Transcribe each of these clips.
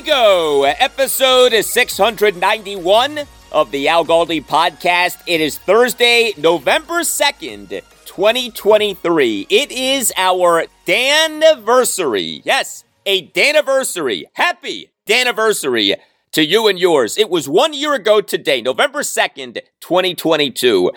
Go. Episode 691 of the Al Galdi podcast. It is Thursday, November 2nd, 2023. It is our Daniversary. Yes, a Daniversary. Happy Daniversary to you and yours. It was one year ago today, November 2nd, 2022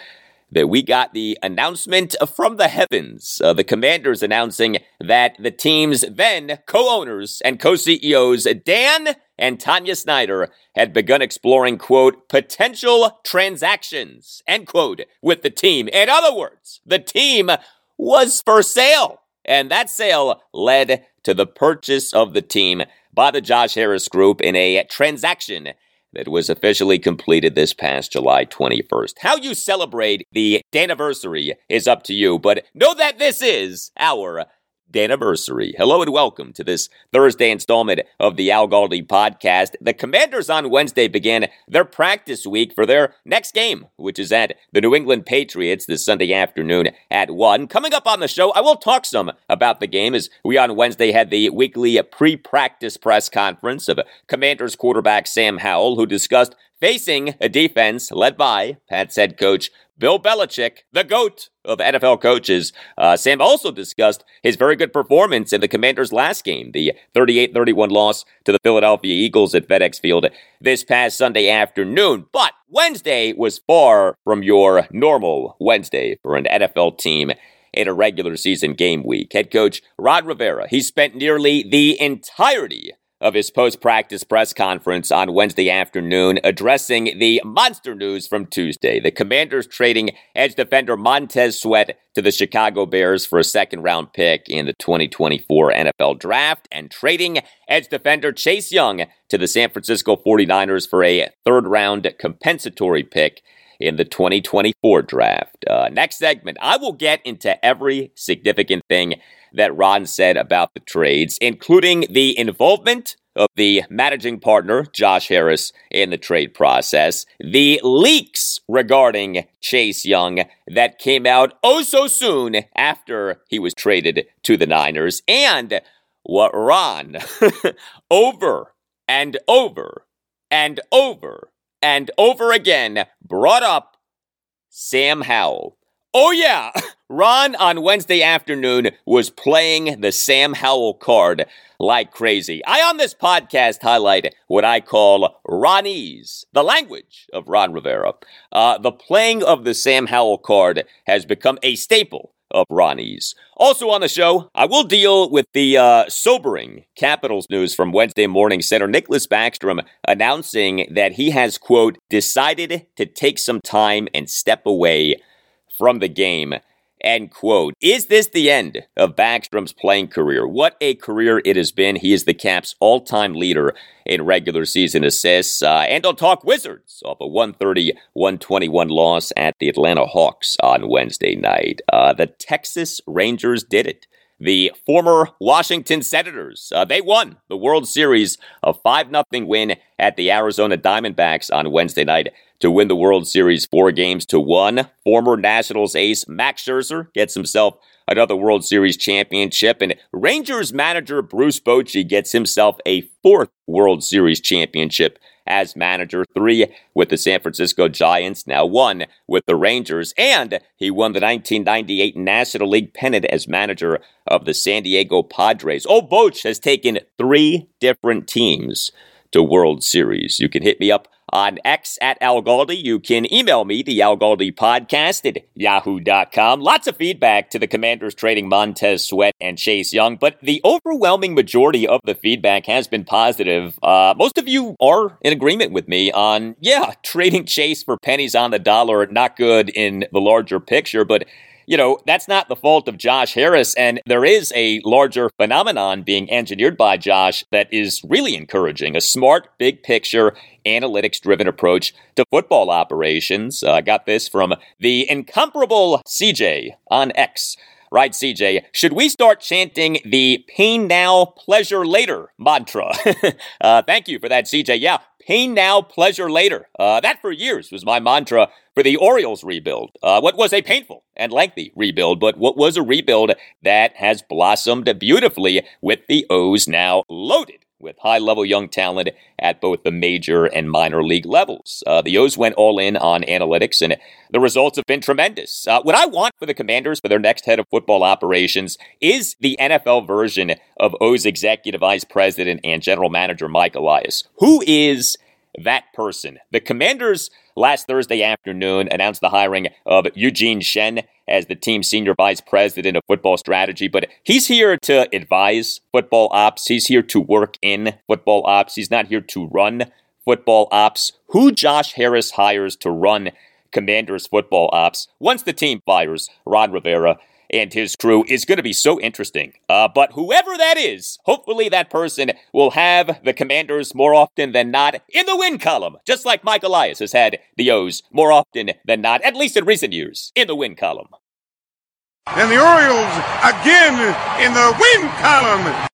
that we got the announcement from the heavens. Uh, the commanders announcing that the team's then co owners and co CEOs, Dan and Tanya Snyder, had begun exploring, quote, potential transactions, end quote, with the team. In other words, the team was for sale. And that sale led to the purchase of the team by the Josh Harris Group in a transaction that was officially completed this past July 21st. How you celebrate the anniversary is up to you, but know that this is our anniversary. Hello and welcome to this Thursday installment of the Al Galdi podcast. The Commanders on Wednesday began their practice week for their next game, which is at the New England Patriots this Sunday afternoon at 1. Coming up on the show, I will talk some about the game as we on Wednesday had the weekly pre-practice press conference of Commanders quarterback Sam Howell, who discussed facing a defense led by Pat's head coach Bill Belichick, the GOAT of NFL coaches. Uh, Sam also discussed his very good performance in the Commanders' last game, the 38 31 loss to the Philadelphia Eagles at FedEx Field this past Sunday afternoon. But Wednesday was far from your normal Wednesday for an NFL team in a regular season game week. Head coach Ron Rivera, he spent nearly the entirety of his post practice press conference on Wednesday afternoon, addressing the monster news from Tuesday. The Commanders trading edge defender Montez Sweat to the Chicago Bears for a second round pick in the 2024 NFL Draft, and trading edge defender Chase Young to the San Francisco 49ers for a third round compensatory pick in the 2024 draft. Uh, next segment, I will get into every significant thing that Ron said about the trades, including the involvement of the managing partner, Josh Harris, in the trade process, the leaks regarding Chase Young that came out oh so soon after he was traded to the Niners, and what Ron over and over and over and over again brought up Sam Howell. Oh, yeah, Ron on Wednesday afternoon was playing the Sam Howell card like crazy. I on this podcast highlight what I call Ronese, the language of Ron Rivera. Uh, the playing of the Sam Howell card has become a staple of Ronese. Also on the show, I will deal with the uh, sobering Capitals news from Wednesday morning. Center Nicklas Backstrom announcing that he has, quote, decided to take some time and step away from the game. End quote. Is this the end of Backstrom's playing career? What a career it has been. He is the Caps' all time leader in regular season assists. Uh, and I'll talk Wizards off a 130 121 loss at the Atlanta Hawks on Wednesday night. Uh, the Texas Rangers did it. The former Washington Senators, uh, they won the World Series, a 5 0 win at the Arizona Diamondbacks on Wednesday night to win the World Series four games to one. Former Nationals ace Max Scherzer gets himself another World Series championship, and Rangers manager Bruce Bochy gets himself a fourth World Series championship as manager, three with the San Francisco Giants, now one with the Rangers, and he won the 1998 National League pennant as manager of the San Diego Padres. Oh, Boch has taken three different teams to World Series. You can hit me up on X at Al Galdi. You can email me, the Al Galdi podcast at yahoo.com. Lots of feedback to the commanders trading Montez Sweat and Chase Young, but the overwhelming majority of the feedback has been positive. Uh, most of you are in agreement with me on, yeah, trading Chase for pennies on the dollar, not good in the larger picture, but you know, that's not the fault of Josh Harris. And there is a larger phenomenon being engineered by Josh that is really encouraging a smart, big picture, analytics driven approach to football operations. Uh, I got this from the incomparable CJ on X. Right, CJ, should we start chanting the pain now, pleasure later mantra? uh, thank you for that, CJ. Yeah, pain now, pleasure later. Uh, that for years was my mantra for the Orioles rebuild. Uh, what was a painful and lengthy rebuild, but what was a rebuild that has blossomed beautifully with the O's now loaded with high level young talent at both the major and minor league levels. Uh, the O's went all in on analytics, and the results have been tremendous. Uh, what I want for the Commanders for their next head of football operations is the NFL version of O's executive vice president and general manager Mike Elias. Who is that person? The Commanders last Thursday afternoon announced the hiring of Eugene Shen as the team's senior vice president of football strategy, but he's here to advise football ops. He's here to work in football ops. He's not here to run football ops. Who Josh Harris hires to run Commanders football ops once the team fires Ron Rivera and his crew is going to be so interesting. Uh, but whoever that is, hopefully that person will have the commanders more often than not in the win column, just like Mike Elias has had the O's more often than not, at least in recent years, in the win column. And the Orioles again in the win column.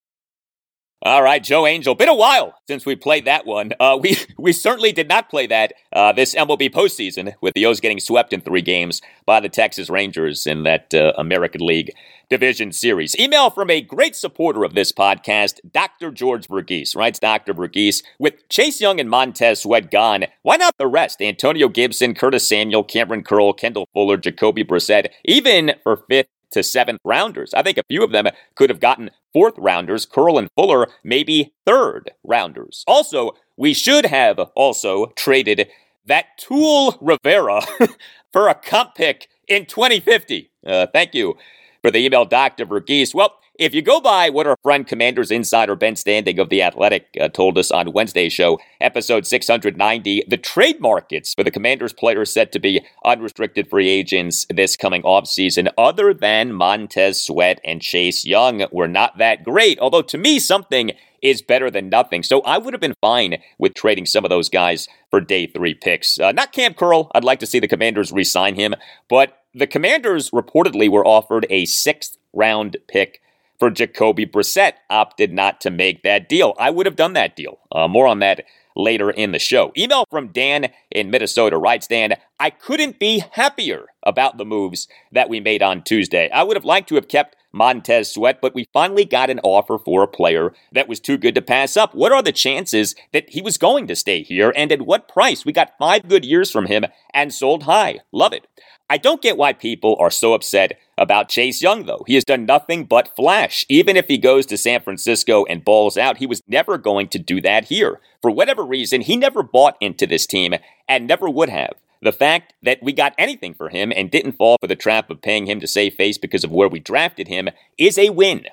All right, Joe Angel. Been a while since we played that one. Uh, we we certainly did not play that uh, this MLB postseason with the O's getting swept in three games by the Texas Rangers in that uh, American League Division Series. Email from a great supporter of this podcast, Dr. George Verghese. Writes Dr. Verghese, with Chase Young and Montez Sweat gone, why not the rest? Antonio Gibson, Curtis Samuel, Kamren Curl, Kendall Fuller, Jacoby Brissett, even for fifth to seventh rounders. I think a few of them could have gotten fourth rounders, Curl and Fuller, maybe third rounders. Also, we should have also traded that Tool Rivera for a comp pick in 2050. Uh, thank you for the email, Dr. Verghese. Well, if you go by what our friend Commanders Insider Ben Standig of The Athletic uh, told us on Wednesday's show, episode 690, the trade markets for the Commanders players set to be unrestricted free agents this coming offseason, other than Montez Sweat and Chase Young, were not that great. Although to me, something is better than nothing. So I would have been fine with trading some of those guys for day three picks. Uh, not Kam Curl. I'd like to see the Commanders re sign him. But the Commanders reportedly were offered a sixth round pick for Jacoby Brissett, opted not to make that deal. I would have done that deal. Uh, more on that later in the show. Email from Dan in Minnesota writes Dan, I couldn't be happier about the moves that we made on Tuesday. I would have liked to have kept Montez Sweat, but we finally got an offer for a player that was too good to pass up. What are the chances that he was going to stay here and at what price? We got five good years from him and sold high. Love it. I don't get why people are so upset about Chase Young, though. He has done nothing but flash. Even if he goes to San Francisco and balls out, he was never going to do that here. For whatever reason, he never bought into this team and never would have. The fact that we got anything for him and didn't fall for the trap of paying him to save face because of where we drafted him is a win.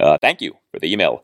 Uh, thank you for the email.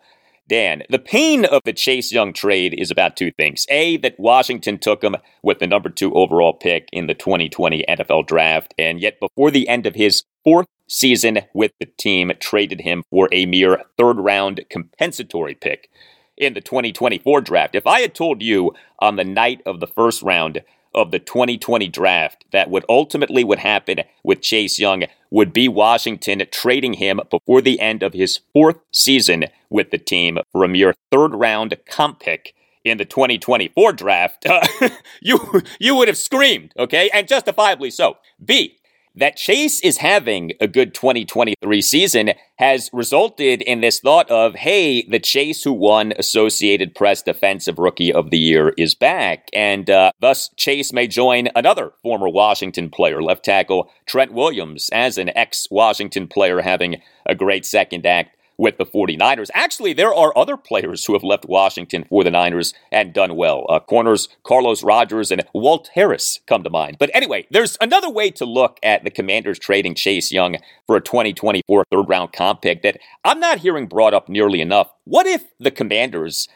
Dan, the pain of the Chase Young trade is about two things. A, that Washington took him with the number two overall pick in the 2020 NFL draft, and yet before the end of his fourth season with the team, traded him for a mere third round compensatory pick in the 2024 draft. If I had told you on the night of the first round of the 2020 draft that would ultimately would happen with Chase Young would be Washington trading him before the end of his fourth season with the team for a mere third round comp pick in the 2024 draft, uh, you you would have screamed, okay, and justifiably so. B, that Chase is having a good 2023 season has resulted in this thought of, hey, the Chase who won Associated Press Defensive Rookie of the Year is back. And uh, thus, Chase may join another former Washington player, left tackle Trent Williams, as an ex Washington player having a great second act with the 49ers. Actually, there are other players who have left Washington for the Niners and done well. Uh, corners Carlos Rogers and Walt Harris come to mind. But anyway, there's another way to look at the Commanders trading Chase Young for a 2024 third round comp pick that I'm not hearing brought up nearly enough. What if the Commanders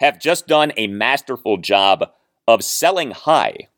have just done a masterful job of selling high?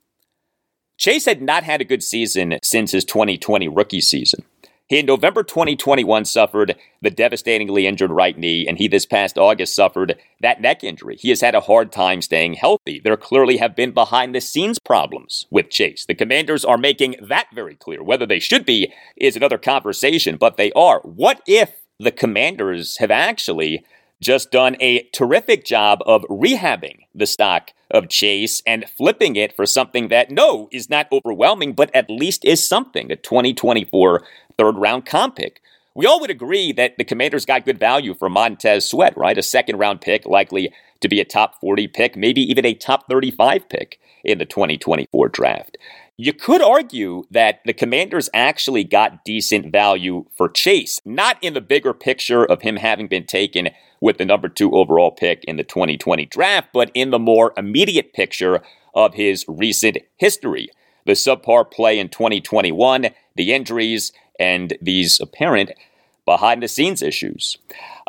Chase had not had a good season since his 2020 rookie season. He in November 2021 suffered the devastatingly injured right knee, and he this past August suffered that neck injury. He has had a hard time staying healthy. There clearly have been behind the scenes problems with Chase. The commanders are making that very clear. Whether they should be is another conversation, but they are. What if the commanders have actually just done a terrific job of rehabbing the stock of Chase and flipping it for something that, no, is not overwhelming, but at least is something a 2024 third round comp pick. We all would agree that the Commanders got good value for Montez Sweat, right? A second round pick, likely to be a top 40 pick, maybe even a top 35 pick in the 2024 draft. You could argue that the Commanders actually got decent value for Chase, not in the bigger picture of him having been taken with the number two overall pick in the 2020 draft, but in the more immediate picture of his recent history. The subpar play in 2021, the injuries, and these apparent behind the scenes issues.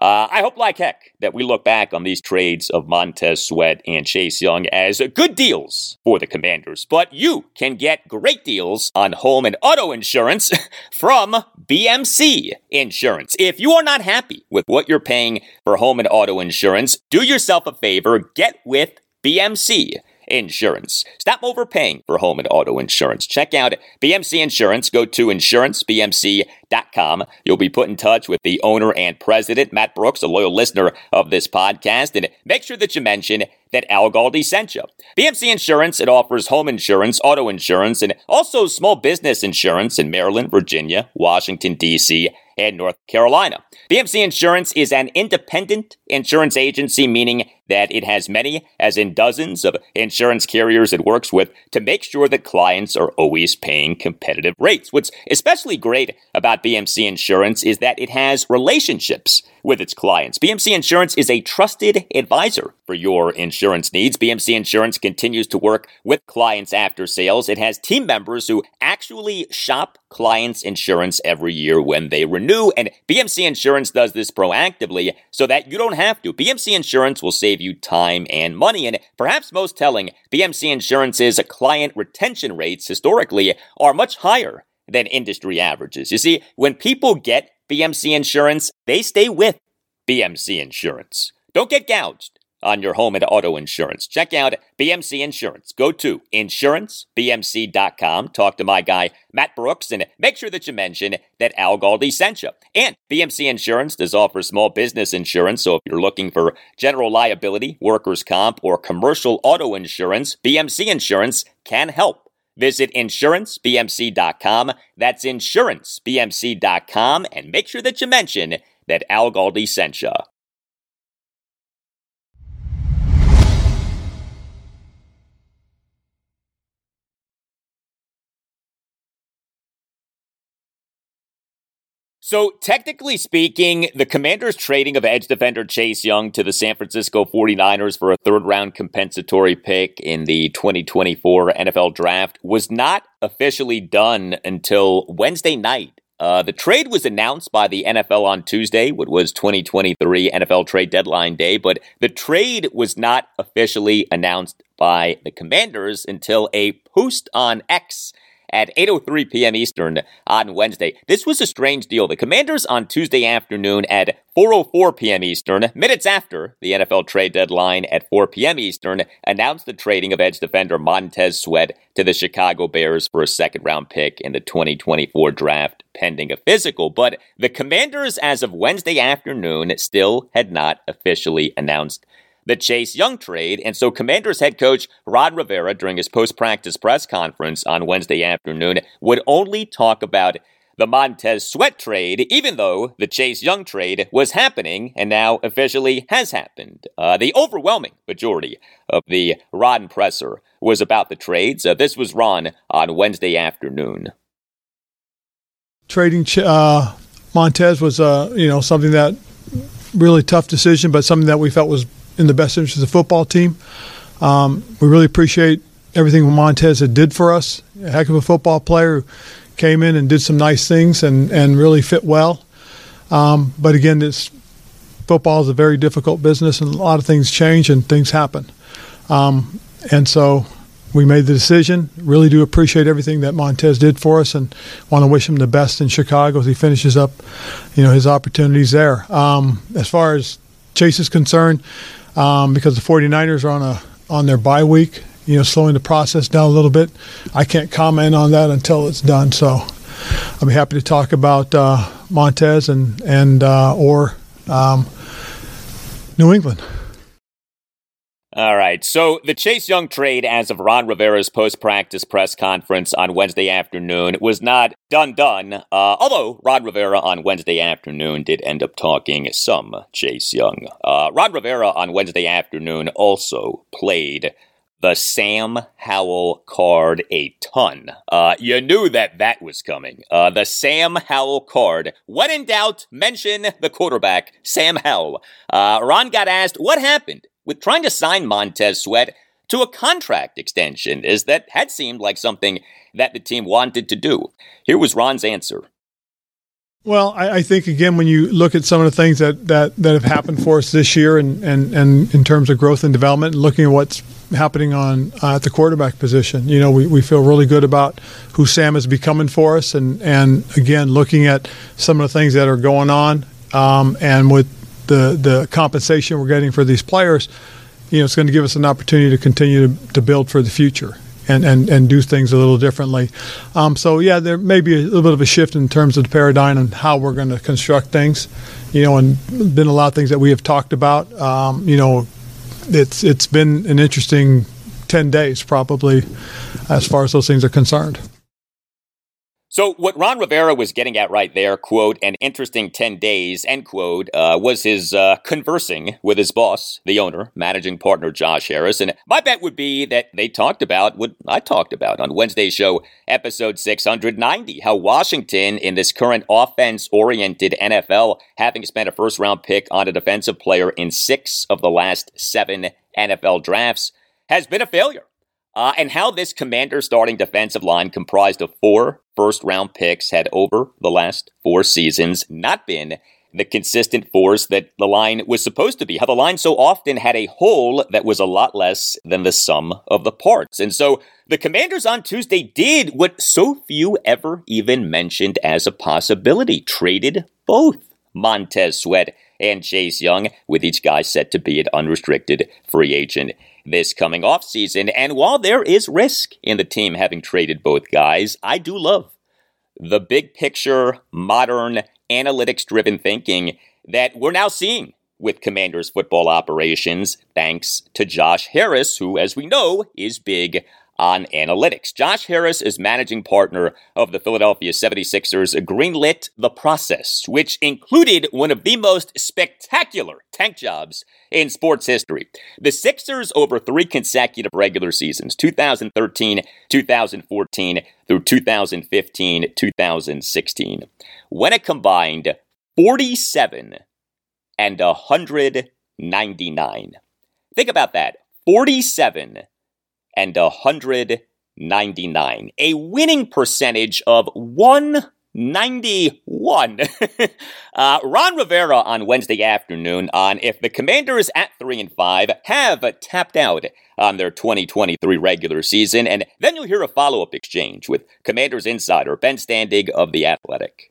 Uh, I hope, like heck, that we look back on these trades of Montez Sweat and Chase Young as good deals for the Commanders. But you can get great deals on home and auto insurance from BMC Insurance. If you are not happy with what you're paying for home and auto insurance, do yourself a favor, get with BMC insurance. Stop overpaying for home and auto insurance. Check out BMC Insurance. Go to insurancebmc.com. You'll be put in touch with the owner and president, Matt Brooks, a loyal listener of this podcast. And make sure that you mention that Al Galdi sent you. BMC Insurance, it offers home insurance, auto insurance, and also small business insurance in Maryland, Virginia, Washington, D.C., and North Carolina. BMC Insurance is an independent insurance agency, meaning that it has many, as in dozens, of insurance carriers it works with to make sure that clients are always paying competitive rates. What's especially great about BMC Insurance is that it has relationships with its clients. BMC Insurance is a trusted advisor for your insurance needs. BMC Insurance continues to work with clients after sales. It has team members who actually shop clients' insurance every year when they renew, and BMC Insurance does this proactively so that you don't have to. BMC Insurance will save you time and money, and perhaps most telling, BMC Insurance's client retention rates historically are much higher than industry averages. You see, when people get BMC Insurance, they stay with BMC Insurance. Don't get gouged on your home and auto insurance. Check out BMC Insurance. Go to insurancebmc.com. Talk to my guy, Matt Brooks, and make sure that you mention that Al Galdi sent you. And BMC Insurance does offer small business insurance. So if you're looking for general liability, workers' comp, or commercial auto insurance, BMC Insurance can help. Visit insurancebmc.com. That's insurancebmc.com and make sure that you mention that Al Galdi sent you. So, technically speaking, the Commanders' trading of edge defender Chase Young to the San Francisco 49ers for a third round compensatory pick in the 2024 NFL draft was not officially done until Wednesday night. Uh, the trade was announced by the NFL on Tuesday, what was 2023 NFL trade deadline day, but the trade was not officially announced by the Commanders until a post on X at 8.03 p.m. Eastern on Wednesday. This was a strange deal. The Commanders on Tuesday afternoon at 4.04 p.m. Eastern, minutes after the NFL trade deadline at 4 p.m. Eastern, announced the trading of edge defender Montez Sweat to the Chicago Bears for a second round pick in the 2024 draft pending a physical. But the Commanders, as of Wednesday afternoon, still had not officially announced the Chase Young trade. And so Commanders head coach Ron Rivera, during his post practice press conference on Wednesday afternoon, would only talk about the Montez Sweat trade, even though the Chase Young trade was happening and now officially has happened. Uh, the overwhelming majority of the Ron presser was about the trades. Uh, this was Ron on Wednesday afternoon. Trading uh, Montez was, uh, you know, something that really tough decision, but something that we felt was in the best interest of the football team. Um, we really appreciate everything Montez did for us. A heck of a football player who came in and did some nice things and, and really fit well. Um, but again, this football is a very difficult business, and a lot of things change and things happen. Um, and so we made the decision. Really do appreciate everything that Montez did for us, and want to wish him the best in Chicago as he finishes up, you know, his opportunities there. Um, as far as Chase is concerned, um, because the 49ers are on a on their bye week, you know, slowing the process down a little bit. I can't comment on that until it's done. So I'll be happy to talk about uh, Montez and and uh, or um, New England. All right. So the Chase Young trade, as of Ron Rivera's post practice press conference on Wednesday afternoon, was not done done. Uh, although Ron Rivera on Wednesday afternoon did end up talking some Chase Young. Uh, Ron Rivera on Wednesday afternoon also played the Sam Howell card a ton. Uh, you knew that that was coming. Uh, the Sam Howell card. When in doubt, mention the quarterback, Sam Howell. Uh, Ron got asked what happened with trying to sign Montez Sweat to a contract extension, as that had seemed like something that the team wanted to do. Here was Ron's answer. Well, I, I, think again when you look at some of the things that, that, that have happened for us this year, and, and, and in terms of growth and development, and looking at what's happening on uh, at the quarterback position, you know, we, we feel really good about who Sam is becoming for us, and and again looking at some of the things that are going on, um, and with the the compensation we're getting for these players, you know, it's going to give us an opportunity to continue to, to build for the future and, and, and do things a little differently. Um, so yeah, there may be a little bit of a shift in terms of the paradigm and how we're going to construct things. You know, and been a lot of things that we have talked about. Um, you know, it's it's been an interesting ten days probably, as far as those things are concerned. So, what Ron Rivera was getting at right there, quote, an interesting 10 days, end quote, uh, was his uh, conversing with his boss, the owner, managing partner Josh Harris. And my bet would be that they talked about what I talked about on Wednesday's show, episode 690, how Washington, in this current offense oriented NFL, having spent a first round pick on a defensive player in six of the last seven NFL drafts, has been a failure. Uh, and how this commander starting defensive line comprised of four first round picks had over the last four seasons not been the consistent force that the line was supposed to be. How the line so often had a hole that was a lot less than the sum of the parts. And so the commanders on Tuesday did what so few ever even mentioned as a possibility traded both Montez Sweat and Chase Young, with each guy set to be an unrestricted free agent this coming off season. And while there is risk in the team having traded both guys, I do love the big picture, modern, analytics driven thinking that we're now seeing with Commanders football operations, thanks to Josh Harris, who, as we know, is big on analytics. Josh Harris is managing partner of the Philadelphia 76ers, greenlit the process, which included one of the most spectacular tank jobs in sports history. The Sixers, over three consecutive regular seasons 2013, 2014 through 2015, 2016, When a combined 47 and 199. Think about that 47 and 199, a winning percentage of 191. uh, Ron Rivera on Wednesday afternoon on if the Commanders at 3 and 5 have tapped out on their 2023 regular season, and then you'll hear a follow up exchange with Commanders insider Ben Standig of The Athletic.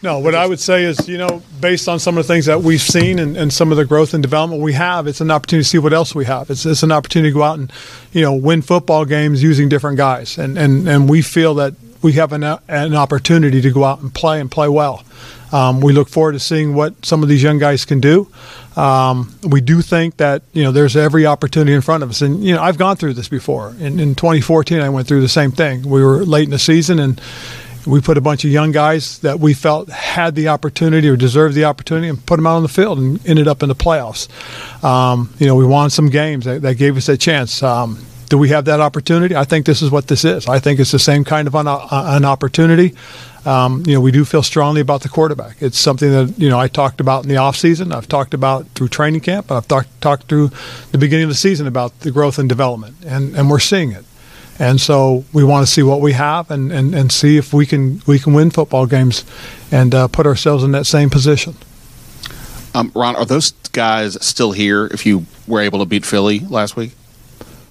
No, what I would say is, you know, based on some of the things that we've seen and, and, some of the growth and development we have, it's an opportunity to see what else we have. It's, it's an opportunity to go out and, you know, win football games using different guys. And, and, and we feel that we have an, an opportunity to go out and play and play well. Um, we look forward to seeing what some of these young guys can do. Um, we do think that you know there's every opportunity in front of us, and you know I've gone through this before. In, in 2014, I went through the same thing. We were late in the season, and we put a bunch of young guys that we felt had the opportunity or deserved the opportunity and put them out on the field and ended up in the playoffs. Um, you know, we won some games that, that gave us a chance. Um, do we have that opportunity? I think this is what this is. I think it's the same kind of an, uh, an opportunity. Um, you know, we do feel strongly about the quarterback. It's something that, you know, I talked about in the offseason. I've talked about through training camp. I've talk, talked through the beginning of the season about the growth and development, and, and we're seeing it. And so we want to see what we have and, and, and see if we can we can win football games and uh, put ourselves in that same position. Um, Ron, are those guys still here if you were able to beat Philly last week?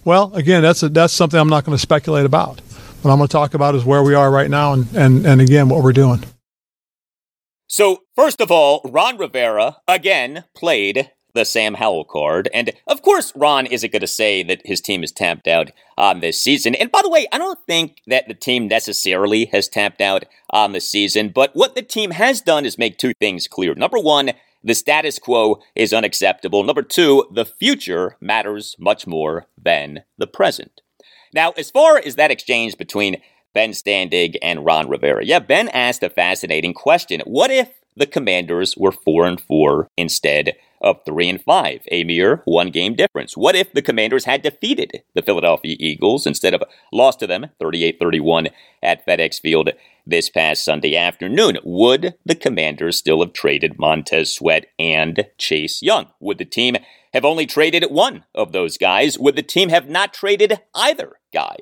Well, again, that's a, that's something I'm not going to speculate about. What I'm going to talk about is where we are right now and, and, and again, what we're doing. So, first of all, Ron Rivera again played the Sam Howell card. And of course, Ron isn't going to say that his team is tapped out on this season. And by the way, I don't think that the team necessarily has tapped out um, on the season, but what the team has done is make two things clear. Number one, the status quo is unacceptable. Number two, the future matters much more than the present. Now, as far as that exchange between Ben Standig and Ron Rivera, yeah, Ben asked a fascinating question. What if the Commanders were 4 and 4 instead of 3 and 5, a mere one game difference. What if the Commanders had defeated the Philadelphia Eagles instead of lost to them 38-31 at FedEx Field this past Sunday afternoon? Would the Commanders still have traded Montez Sweat and Chase Young? Would the team have only traded one of those guys? Would the team have not traded either guy?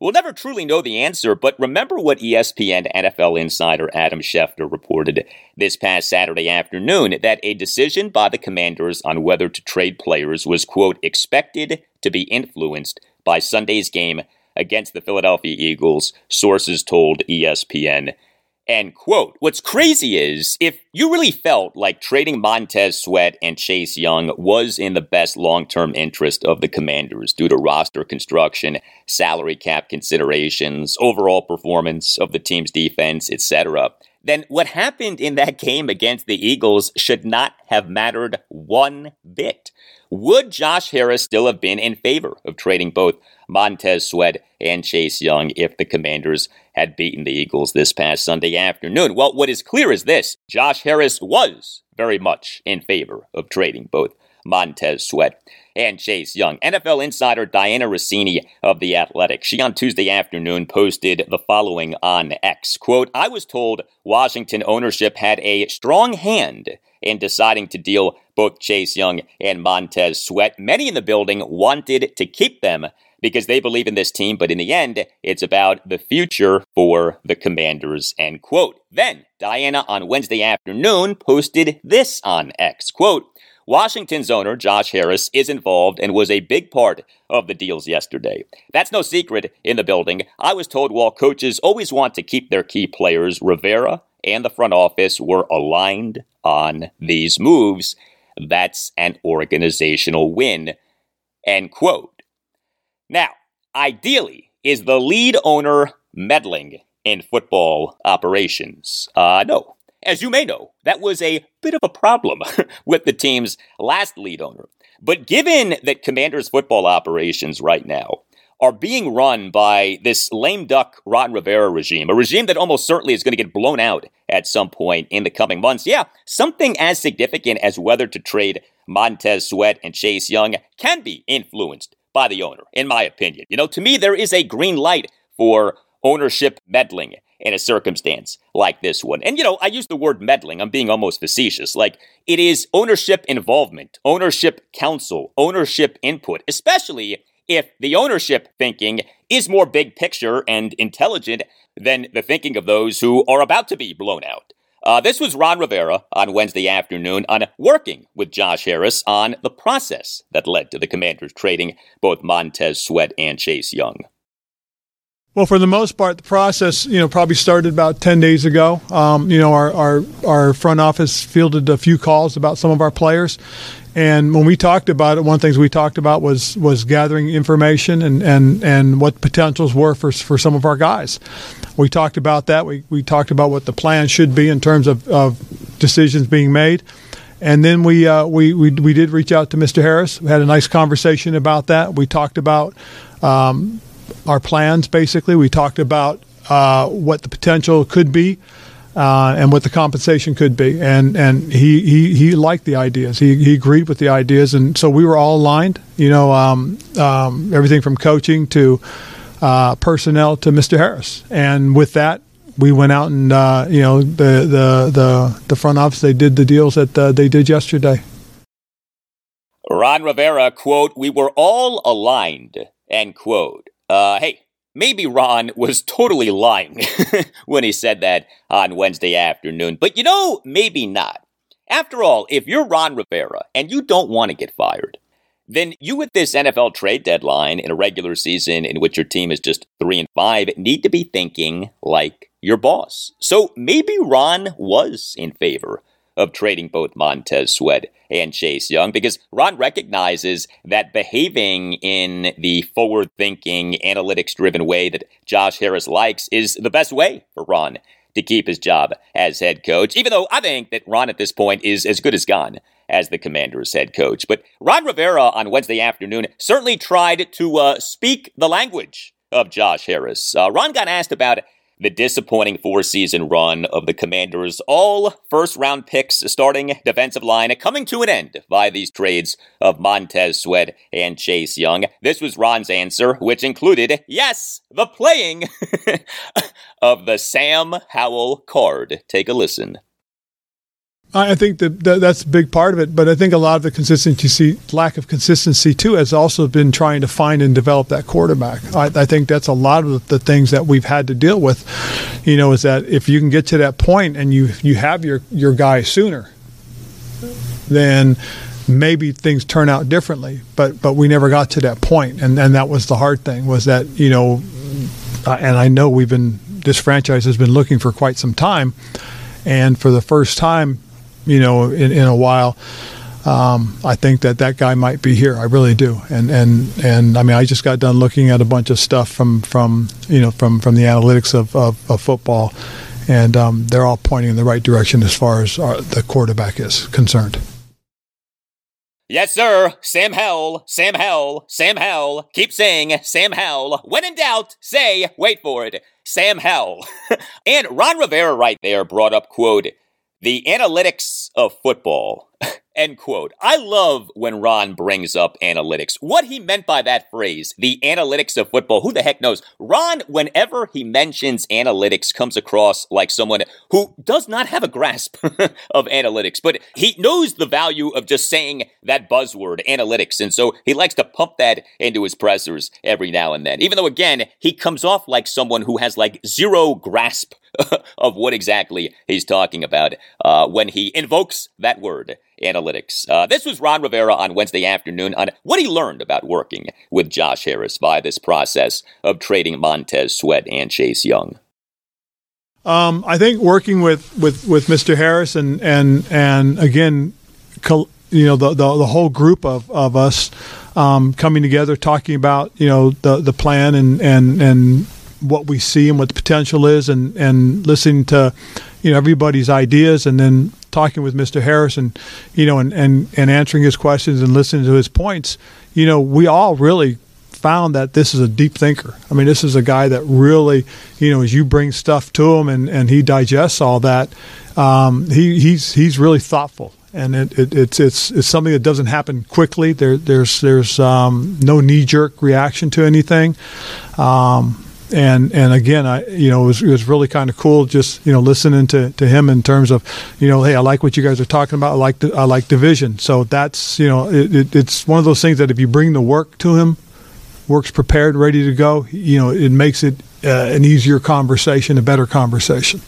We'll never truly know the answer, but remember what ESPN NFL insider Adam Schefter reported this past Saturday afternoon that a decision by the commanders on whether to trade players was, quote, expected to be influenced by Sunday's game against the Philadelphia Eagles, sources told ESPN. End quote. What's crazy is if you really felt like trading Montez Sweat and Chase Young was in the best long term interest of the commanders due to roster construction, salary cap considerations, overall performance of the team's defense, etc., then what happened in that game against the Eagles should not have mattered one bit. Would Josh Harris still have been in favor of trading both Montez Sweat and Chase Young if the Commanders had beaten the Eagles this past Sunday afternoon? Well, what is clear is this Josh Harris was very much in favor of trading both Montez Sweat and Chase Young. NFL insider Dianna Russini of The Athletic, she on Tuesday afternoon posted the following on X. Quote, I was told Washington ownership had a strong hand in deciding to deal both Chase Young and Montez Sweat. Many in the building wanted to keep them because they believe in this team, but in the end, it's about the future for the Commanders, end quote. Then, Dianna on Wednesday afternoon posted this on X, quote, Washington's owner, Josh Harris, is involved and was a big part of the deals yesterday. That's no secret in the building. I was told while coaches always want to keep their key players, Rivera and the front office were aligned on these moves. That's an organizational win. End quote. Now, ideally, is the lead owner meddling in football operations? Uh, no. As you may know, that was a bit of a problem with the team's last lead owner. But given that Commanders football operations right now are being run by this lame duck Ron Rivera regime, a regime that almost certainly is going to get blown out at some point in the coming months, yeah, something as significant as whether to trade Montez Sweat and Chase Young can be influenced by the owner, in my opinion. You know, to me, there is a green light for ownership meddling in a circumstance like this one. And, you know, I use the word meddling, I'm being almost facetious. Like, it is ownership involvement, ownership counsel, ownership input, especially if the ownership thinking is more big picture and intelligent than the thinking of those who are about to be blown out. Uh, this was Ron Rivera on Wednesday afternoon on working with Josh Harris on the process that led to the Commanders trading both Montez Sweat and Chase Young. Well, for the most part, the process, you know, probably started about 10 days ago. Um, you know, our, our, our front office fielded a few calls about some of our players. And when we talked about it, one of the things we talked about was was gathering information and, and, and what potentials were for, for some of our guys. We talked about that. We, we talked about what the plan should be in terms of, of decisions being made. And then we, uh, we, we, we did reach out to Mr. Harris. We had a nice conversation about that. We talked about um, our plans, basically. We talked about uh, what the potential could be. Uh, and what the compensation could be. And and he, he, he liked the ideas. He, he agreed with the ideas, and so we were all aligned. You know, um, um, everything from coaching to uh, personnel to Mr. Harris. And with that, we went out and uh, you know the, the the the front office they did the deals that uh, they did yesterday. Ron Rivera quote: "We were all aligned." End quote. Uh, hey, maybe Ron was totally lying when he said that on Wednesday afternoon, but you know, maybe not. After all, if you're Ron Rivera and you don't want to get fired, then you at this NFL trade deadline in a regular season in which your team is just 3 and 5 need to be thinking like your boss. So maybe Ron was in favor of trading both Montez Sweat and Chase Young because Ron recognizes that behaving in the forward thinking, analytics driven way that Josh Harris likes is the best way for Ron to keep his job as head coach, even though I think that Ron at this point is as good as gone as the Commanders head coach. But Ron Rivera on Wednesday afternoon certainly tried to uh, speak the language of Josh Harris. Uh, Ron got asked about the disappointing four season run of the Commanders, all first round picks starting defensive line coming to an end by these trades of Montez Sweat and Chase Young. This was Ron's answer, which included, yes, the playing of the Sam Howell card. Take a listen. I think that, that, that's a big part of it, but I think a lot of the consistency, lack of consistency too, has also been trying to find and develop that quarterback. I, I, think that's a lot of the things that we've had to deal with. You know, is that if you can get to that point and you you have your your guy sooner, then maybe things turn out differently. But but we never got to that point, and and that was the hard thing was that you know, and I know we've been this franchise has been looking for quite some time, and for the first time you know, in, in a while. Um, I think that that guy might be here. I really do. And and and I mean, I just got done looking at a bunch of stuff from from you know from from the analytics of of, of football, and um, they're all pointing in the right direction as far as our, the quarterback is concerned. Yes, sir. Sam Howell, Sam Howell, Sam Howell. Keep saying Sam Howell. When in doubt, say, wait for it, Sam Howell. and Ron Rivera right there brought up, quote, the analytics of football. End quote. I love when Ron brings up analytics. What he meant by that phrase, the analytics of football, who the heck knows? Ron, whenever he mentions analytics, comes across like someone who does not have a grasp of analytics, but he knows the value of just saying that buzzword, analytics. And so he likes to pump that into his pressers every now and then. Even though, again, he comes off like someone who has like zero grasp of what exactly he's talking about uh, when he invokes that word, analytics. Uh, this was Ron Rivera on Wednesday afternoon on what he learned about working with Josh Harris via this process of trading Montez Sweat and Chase Young. Um, I think working with, with, with Mr. Harris and and and again, you know the, the, the whole group of, of us um, coming together, talking about you know the the plan and and and what we see and what the potential is, and and listening to you know everybody's ideas, and then talking with Mr. Harris, and you know, and and and answering his questions and listening to his points. You know, we all really found that this is a deep thinker. I mean, this is a guy that really, you know, as you bring stuff to him and, and he digests all that, um, he, he's he's really thoughtful, and it, it, it's it's it's something that doesn't happen quickly. There there's there's um, no knee jerk reaction to anything. Um, and and again, I you know it was, it was really kind of cool just you know listening to, to him in terms of you know hey I like what you guys are talking about I like the, I like division so that's you know it, it, it's one of those things that if you bring the work to him, works prepared ready to go you know it makes it uh, an easier conversation a better conversation.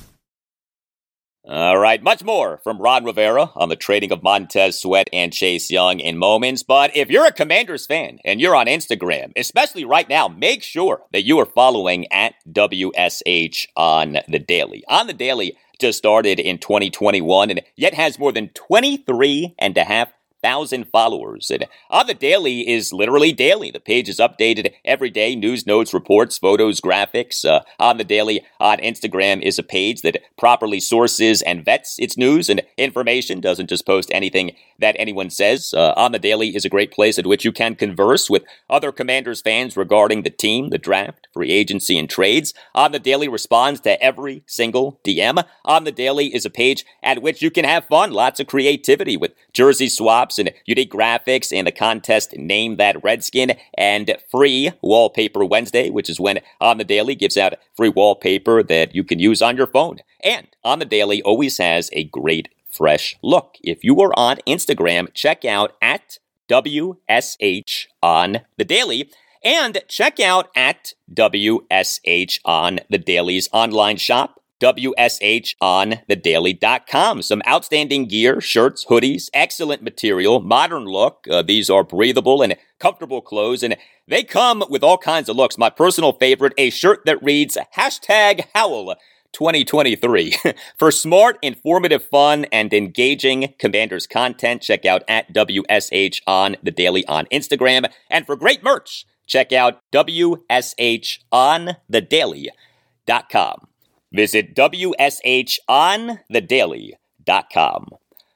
All right, much more from Ron Rivera on the trading of Montez Sweat and Chase Young in moments. But if you're a Commanders fan and you're on Instagram, especially right now, make sure that you are following at WSH on the daily. On the daily just started in 2021 and yet has more than 23 and a half thousand followers. And on the daily is literally daily. The page is updated every day. News, notes, reports, photos, graphics. Uh, on the daily on Instagram is a page that properly sources and vets its news and information. Doesn't just post anything that anyone says. Uh, on the daily is a great place at which you can converse with other Commanders fans regarding the team, the draft, free agency, and trades. On the daily responds to every single DM. On the daily is a page at which you can have fun, lots of creativity with jersey swaps and unique graphics and the contest Name That Redskin and free Wallpaper Wednesday, which is when On the Daily gives out free wallpaper that you can use on your phone. And On the Daily always has a great fresh look. If you are on Instagram, check out at WSH on the Daily and check out at WSH on the Daily's online shop WSHonthedaily.com. Some outstanding gear, shirts, hoodies, excellent material, modern look. Uh, these are breathable and comfortable clothes, and they come with all kinds of looks. My personal favorite, a shirt that reads hashtag Howl. 2023. For smart, informative, fun, and engaging Commanders content, check out at WSH on the Daily on Instagram. And for great merch, check out WSHonthedaily.com. Visit WSHonthedaily.com.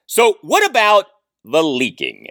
So, what about the leaking?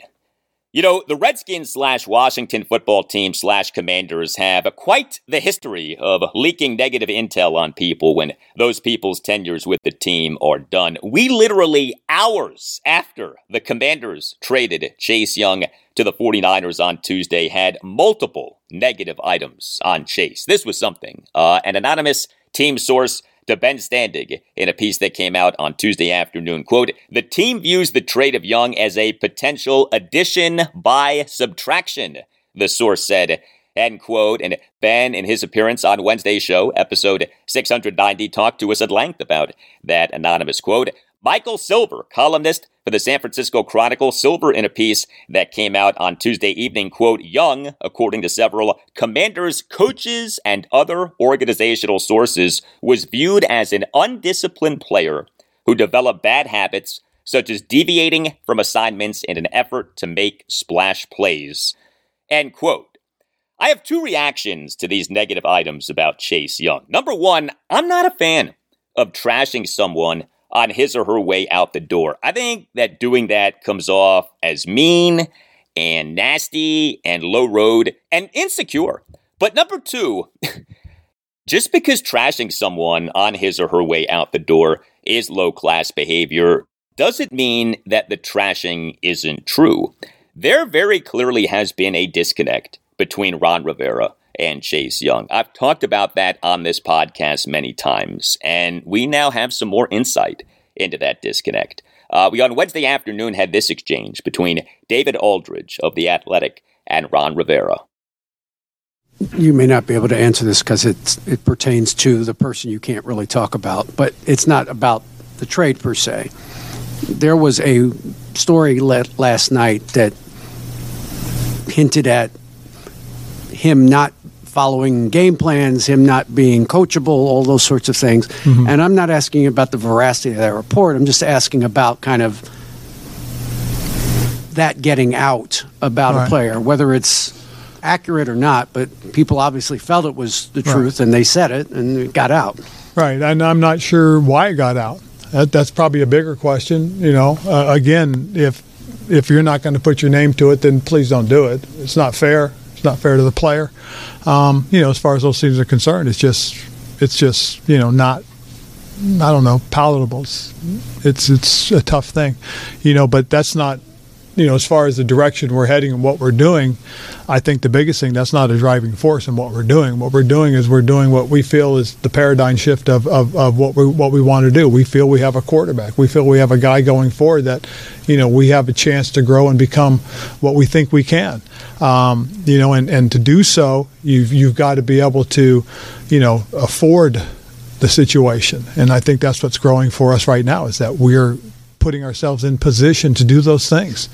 You know, the Redskins slash Washington football team slash commanders have quite the history of leaking negative intel on people when those people's tenures with the team are done. We literally, hours after the commanders traded Chase Young to the 49ers on Tuesday, had multiple negative items on Chase. This was something. Uh, an anonymous team source to Ben Standig in a piece that came out on Tuesday afternoon. Quote, the team views the trade of Young as a potential addition by subtraction, the source said. End quote. And Ben, in his appearance on Wednesday's show, episode 690, talked to us at length about that anonymous quote. Michael Silver, columnist for the San Francisco Chronicle, Silver in a piece that came out on Tuesday evening, quote, Young, according to several commanders, coaches, and other organizational sources, was viewed as an undisciplined player who developed bad habits such as deviating from assignments in an effort to make splash plays. End quote. I have two reactions to these negative items about Chase Young. Number one, I'm not a fan of trashing someone on his or her way out the door. I think that doing that comes off as mean and nasty and low road and insecure. But number two, just because trashing someone on his or her way out the door is low class behavior doesn't mean that the trashing isn't true. There very clearly has been a disconnect between Ron Rivera and Chase Young. I've talked about that on this podcast many times, and we now have some more insight into that disconnect. Uh, we on Wednesday afternoon had this exchange between David Aldridge of The Athletic and Ron Rivera. You may not be able to answer this because it pertains to the person you can't really talk about, but it's not about the trade per se. There was a story last night that hinted at him not following game plans, him not being coachable, all those sorts of things. Mm-hmm. And I'm not asking about the veracity of that report. I'm just asking about kind of that getting out about right. a player, whether it's accurate or not, but people obviously felt it was the truth right. and they said it and it got out. Right. And I'm not sure why it got out. That, that's probably a bigger question. You know, uh, again, if if you're not going to put your name to it, then please don't do it. It's not fair not fair to the player. Um, you know, as far as those things are concerned, it's just it's just you know not I don't know palatable. It's, it's a tough thing, you know. But that's not you know, as far as the direction we're heading and what we're doing, I think the biggest thing that's not a driving force in what we're doing. What we're doing is we're doing what we feel is the paradigm shift of, of, of what we what we want to do. We feel we have a quarterback. We feel we have a guy going forward that, you know, we have a chance to grow and become what we think we can. Um, you know, and, and to do so, you've you've got to be able to, you know, afford the situation. And I think that's what's growing for us right now is that we're putting ourselves in position to do those things.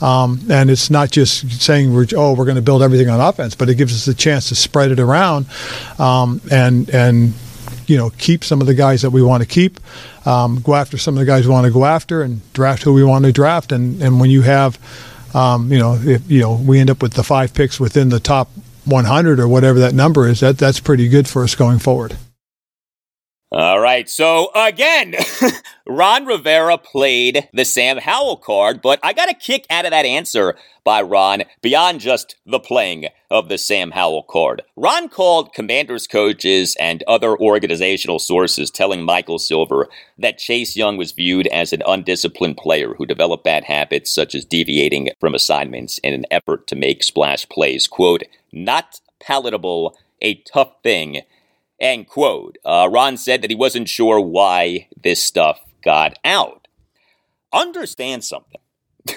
Um, and it's not just saying we're oh we're going to build everything on offense, but it gives us a chance to spread it around um, and and you know keep some of the guys that we want to keep, um, go after some of the guys we want to go after, and draft who we want to draft. And and when you have, um, you know, if you know we end up with the five picks within the top 100 or whatever that number is, that that's pretty good for us going forward. All right. So again, Ron Rivera played the Sam Howell card, but I got a kick out of that answer by Ron beyond just the playing of the Sam Howell card. Ron called commanders coaches and other organizational sources telling Michael Silver that Chase Young was viewed as an undisciplined player who developed bad habits such as deviating from assignments in an effort to make splash plays. Quote, not palatable, a tough thing End quote. Uh, Ron said that he wasn't sure why this stuff got out. Understand something.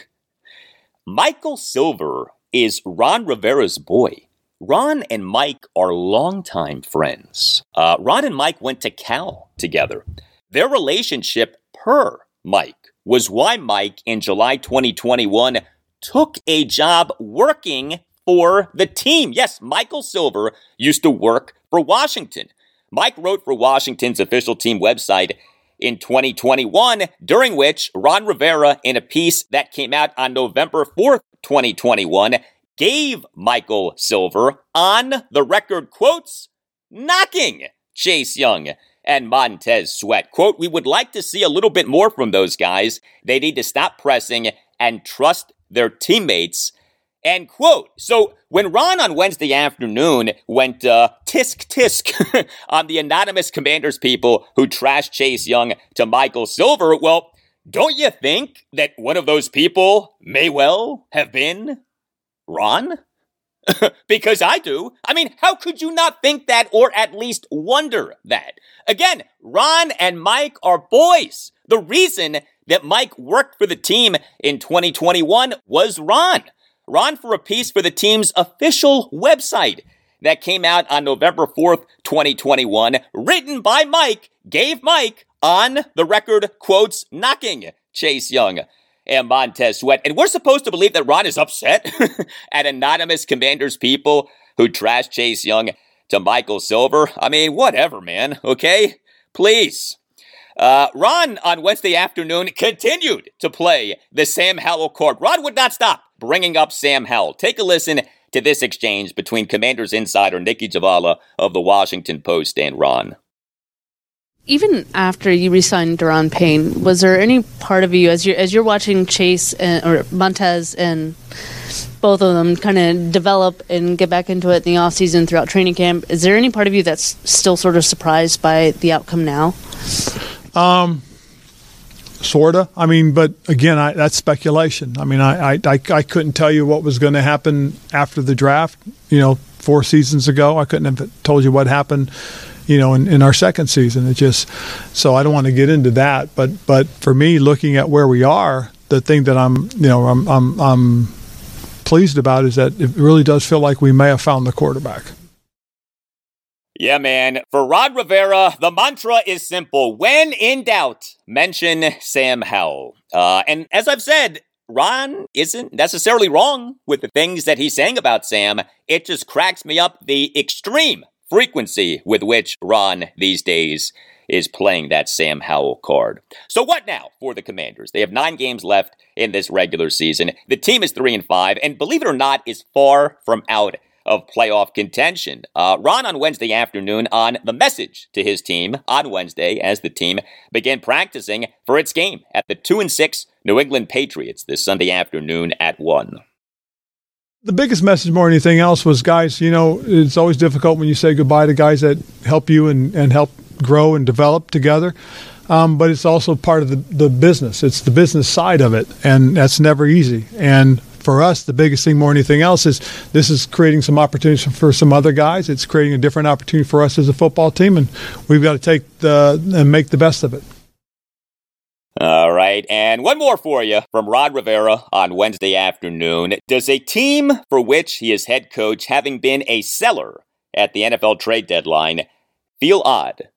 Michael Silver is Ron Rivera's boy. Ron and Mike are longtime friends. Uh, Ron and Mike went to Cal together. Their relationship, per Mike, was why Mike in July 2021 took a job working for the team. Yes, Michael Silver used to work for Washington. Mike wrote for Washington's official team website in 2021, during which Ron Rivera, in a piece that came out on November 4th, 2021, gave Michael Silver on the record quotes knocking Chase Young and Montez Sweat. Quote, we would like to see a little bit more from those guys. They need to stop pressing and trust their teammates End quote. So when Ron on Wednesday afternoon went uh, tisk tisk on the anonymous commanders people who trashed Chase Young to Michael Silver, well, don't you think that one of those people may well have been Ron? because I do. I mean, how could you not think that or at least wonder that? Again, Ron and Mike are boys. The reason that Mike worked for the team in 2021 was Ron. Ron for a piece for the team's official website that came out on November 4th, 2021, written by Mike, gave Mike on the record quotes knocking Chase Young and Montez Sweat. And we're supposed to believe that Ron is upset at anonymous commanders people who trashed Chase Young to Michael Silver. I mean, whatever, man, okay? Please. Uh, Ron on Wednesday afternoon continued to play the Sam Howell card. Ron would not stop bringing up Sam Howell. Take a listen to this exchange between Commanders insider Nikki Jhabvala of the Washington Post and Ron. Even after you resigned Daron Payne, was there any part of you as you're as you're watching Chase and, or Montez and both of them kind of develop and get back into it in the off season throughout training camp? Is there any part of you that's still sort of surprised by the outcome now? Um, sorta. I mean, but again, I, that's speculation. I mean, I, I, I, I couldn't tell you what was going to happen after the draft. You know, four seasons ago, I couldn't have told you what happened. You know, in, in our second season, it just so I don't want to get into that. But but for me, looking at where we are, the thing that I'm you know I'm I'm, I'm pleased about is that it really does feel like we may have found the quarterback. Yeah, man. For Ron Rivera, the mantra is simple. When in doubt, mention Sam Howell. Uh, and as I've said, Ron isn't necessarily wrong with the things that he's saying about Sam. It just cracks me up the extreme frequency with which Ron these days is playing that Sam Howell card. So what now for the Commanders? They have 9 games left in this regular season. The team is 3 and 5 and believe it or not is far from out of playoff contention. Uh, Ron on Wednesday afternoon on the message to his team on Wednesday as the team began practicing for its game at the 2 and 6 New England Patriots this Sunday afternoon at 1. The biggest message more than anything else was guys, you know, it's always difficult when you say goodbye to guys that help you and, and help grow and develop together. Um, but it's also part of the, the business. It's the business side of it, and that's never easy. And for us, the biggest thing more than anything else is this is creating some opportunities for some other guys. It's creating a different opportunity for us as a football team, and we've got to take the and make the best of it. All right, and one more for you from Ron Rivera on Wednesday afternoon. Does a team for which he is head coach, having been a seller at the NFL trade deadline, feel odd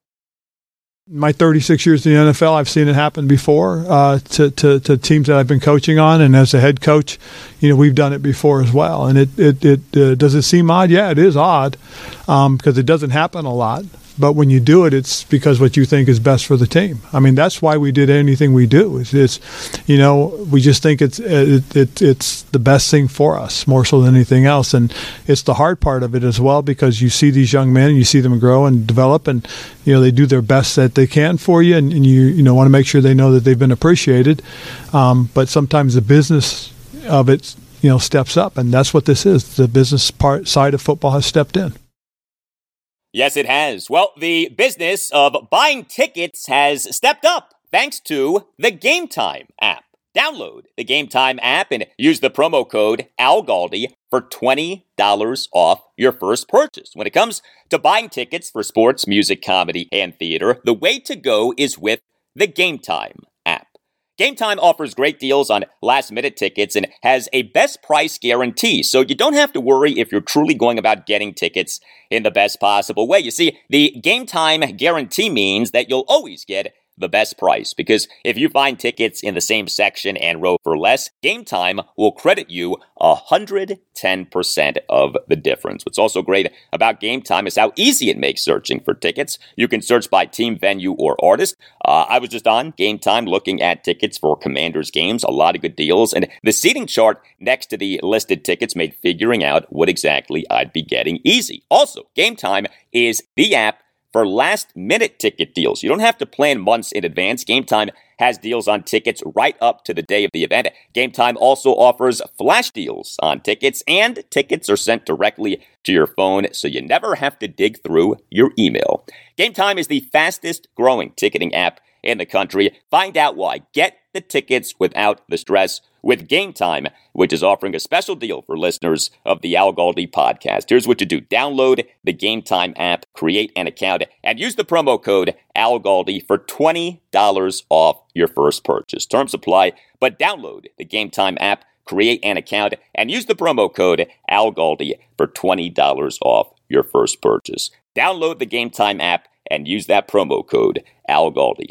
my 36 years in the NFL, I've seen it happen before uh, to, to, to, teams that I've been coaching on, and as a head coach, you know we've done it before as well. And it it, it uh, does it seem odd? Yeah, it is odd um, because it doesn't happen a lot. But when you do it, it's because what you think is best for the team. I mean, that's why we did anything we do. It's, it's you know, we just think it's it, it, it's the best thing for us more so than anything else, and it's the hard part of it as well because you see these young men and you see them grow and develop, and you know they do their best that they can for you, and, and you you know want to make sure they know that they've been appreciated. Um, but sometimes the business of it you know steps up, and that's what this is. The business part side of football has stepped in. Yes, it has. Well, the business of buying tickets has stepped up thanks to the Game Time app. Download the Game Time app and use the promo code ALGALDI for $20 off your first purchase. When it comes to buying tickets for sports, music, comedy, and theater, the way to go is with the Game Time Game Time offers great deals on last minute tickets and has a best price guarantee, so you don't have to worry if you're truly going about getting tickets in the best possible way. You see, the Game Time guarantee means that you'll always get the best price because if you find tickets in the same section and row for less, Game Time will credit you 110% of the difference. What's also great about Game Time is how easy it makes searching for tickets. You can search by team, venue, or artist. Uh, I was just on Game Time looking at tickets for Commanders games, a lot of good deals, and the seating chart next to the listed tickets made figuring out what exactly I'd be getting easy. Also, Game Time is the app for last minute ticket deals. You don't have to plan months in advance. Game Time has deals on tickets right up to the day of the event. Game Time also offers flash deals on tickets, and tickets are sent directly to your phone, so you never have to dig through your email. Game Time is the fastest growing ticketing app in the country. Find out why. Get the tickets without the stress with Game Time, which is offering a special deal for listeners of the Al Galdi podcast. Here's what you do download the Game Time app, create an account, and use the promo code Al Galdi for $20 off your first purchase. Terms apply, but download the Game Time app, create an account, and use the promo code Al Galdi for $20 off your first purchase. Download the Game Time app and use that promo code Al Galdi.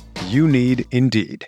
You need Indeed.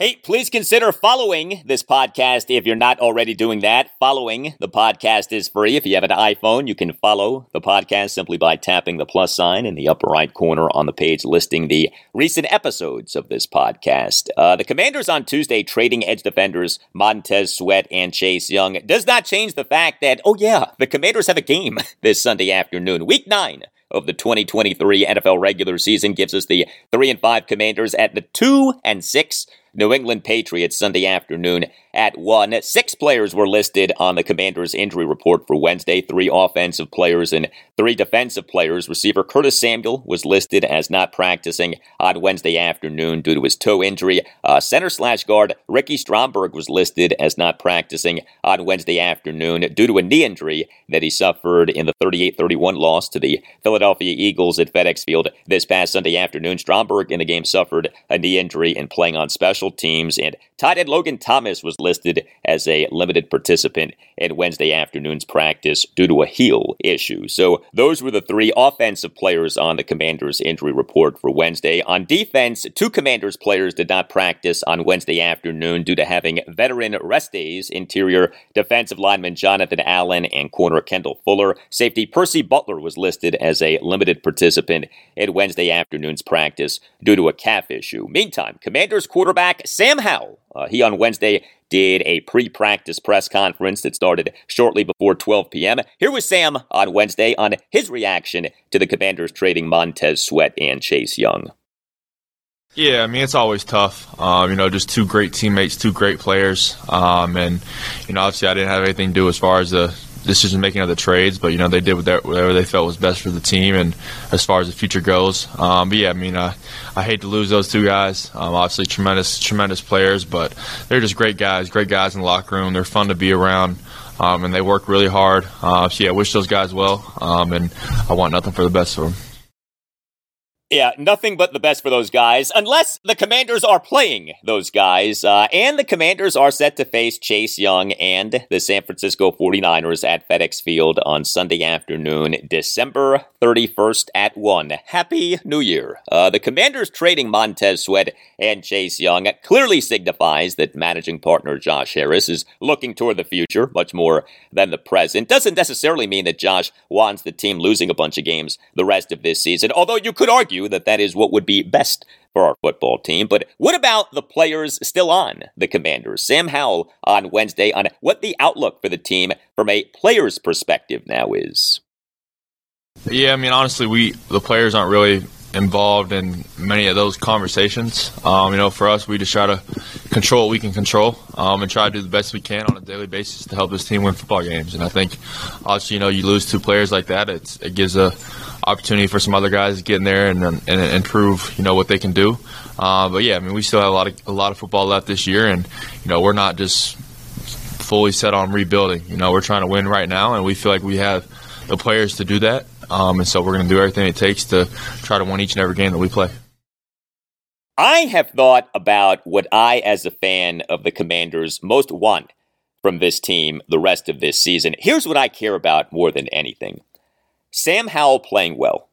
Hey, please consider following this podcast if you're not already doing that. Following the podcast is free. If you have an iPhone, you can follow the podcast simply by tapping the plus sign in the upper right corner on the page listing the recent episodes of this podcast. Uh, the Commanders on Tuesday trading edge defenders Montez Sweat and Chase Young does not change the fact that, oh yeah, the Commanders have a game this Sunday afternoon, week nine of the 2023 NFL regular season gives us the 3 and 5 Commanders at the 2 and 6 New England Patriots Sunday afternoon at 1. Six players were listed on the Commanders' injury report for Wednesday three offensive players and three defensive players. Receiver Curtis Samuel was listed as not practicing on Wednesday afternoon due to his toe injury. Uh, center slash guard Ricky Stromberg was listed as not practicing on Wednesday afternoon due to a knee injury that he suffered in the 38 31 loss to the Philadelphia Eagles at FedEx Field this past Sunday afternoon. Stromberg in the game suffered a knee injury in playing on special teams, and tight end Logan Thomas was listed as a limited participant in Wednesday afternoon's practice due to a heel issue. So those were the three offensive players on the Commanders' injury report for Wednesday. On defense, two Commanders players did not practice on Wednesday afternoon due to having veteran rest days. Interior defensive lineman Jonathan Allen and corner Kendall Fuller. Safety Percy Butler was listed as a limited participant in Wednesday afternoon's practice due to a calf issue. Meantime, Commanders quarterback Sam Howell, uh, he on Wednesday did a pre practice press conference that started shortly before 12 p.m. Here was Sam on Wednesday on his reaction to the Commanders trading Montez Sweat and Chase Young. Yeah, I mean it's always tough. Um, you know, just two great teammates, two great players, um, and you know, obviously I didn't have anything to do as far as the decision making of the trades, but you know they did whatever they felt was best for the team and as far as the future goes. Um, but yeah, I mean uh, I hate to lose those two guys. Um, obviously tremendous tremendous players, but they're just great guys, great guys in the locker room. They're fun to be around. Um, and they work really hard. Uh, so yeah, I wish those guys well, um, and I want nothing for the best for them. Yeah, nothing but the best for those guys, unless the Commanders are playing those guys. Uh, and the Commanders are set to face Chase Young and the San Francisco 49ers at FedEx Field on Sunday afternoon, December 31st at 1. Happy New Year. Uh, the Commanders trading Montez Sweat and Chase Young clearly signifies that managing partner Josh Harris is looking toward the future much more than the present. Doesn't necessarily mean that Josh wants the team losing a bunch of games the rest of this season, although you could argue argue that that is what would be best for our football team. But what about the players still on the Commanders? Sam Howell on Wednesday on what the outlook for the team from a player's perspective now is. Yeah, I mean, honestly, we the players aren't really involved in many of those conversations. Um, you know, for us, we just try to control what we can control um, and try to do the best we can on a daily basis to help this team win football games. And I think, obviously, you know, you lose two players like that, it gives a opportunity for some other guys to get in there and, and, and you know what they can do. Uh, but yeah, I mean we still have a lot of a lot of football left this year, and you know we're not just fully set on rebuilding. You know we're trying to win right now, and we feel like we have the players to do that. Um, and so we're going to do everything it takes to try to win each and every game that we play. I have thought about what I, as a fan of the Commanders, most want from this team the rest of this season. Here's what I care about more than anything Sam Howell playing well.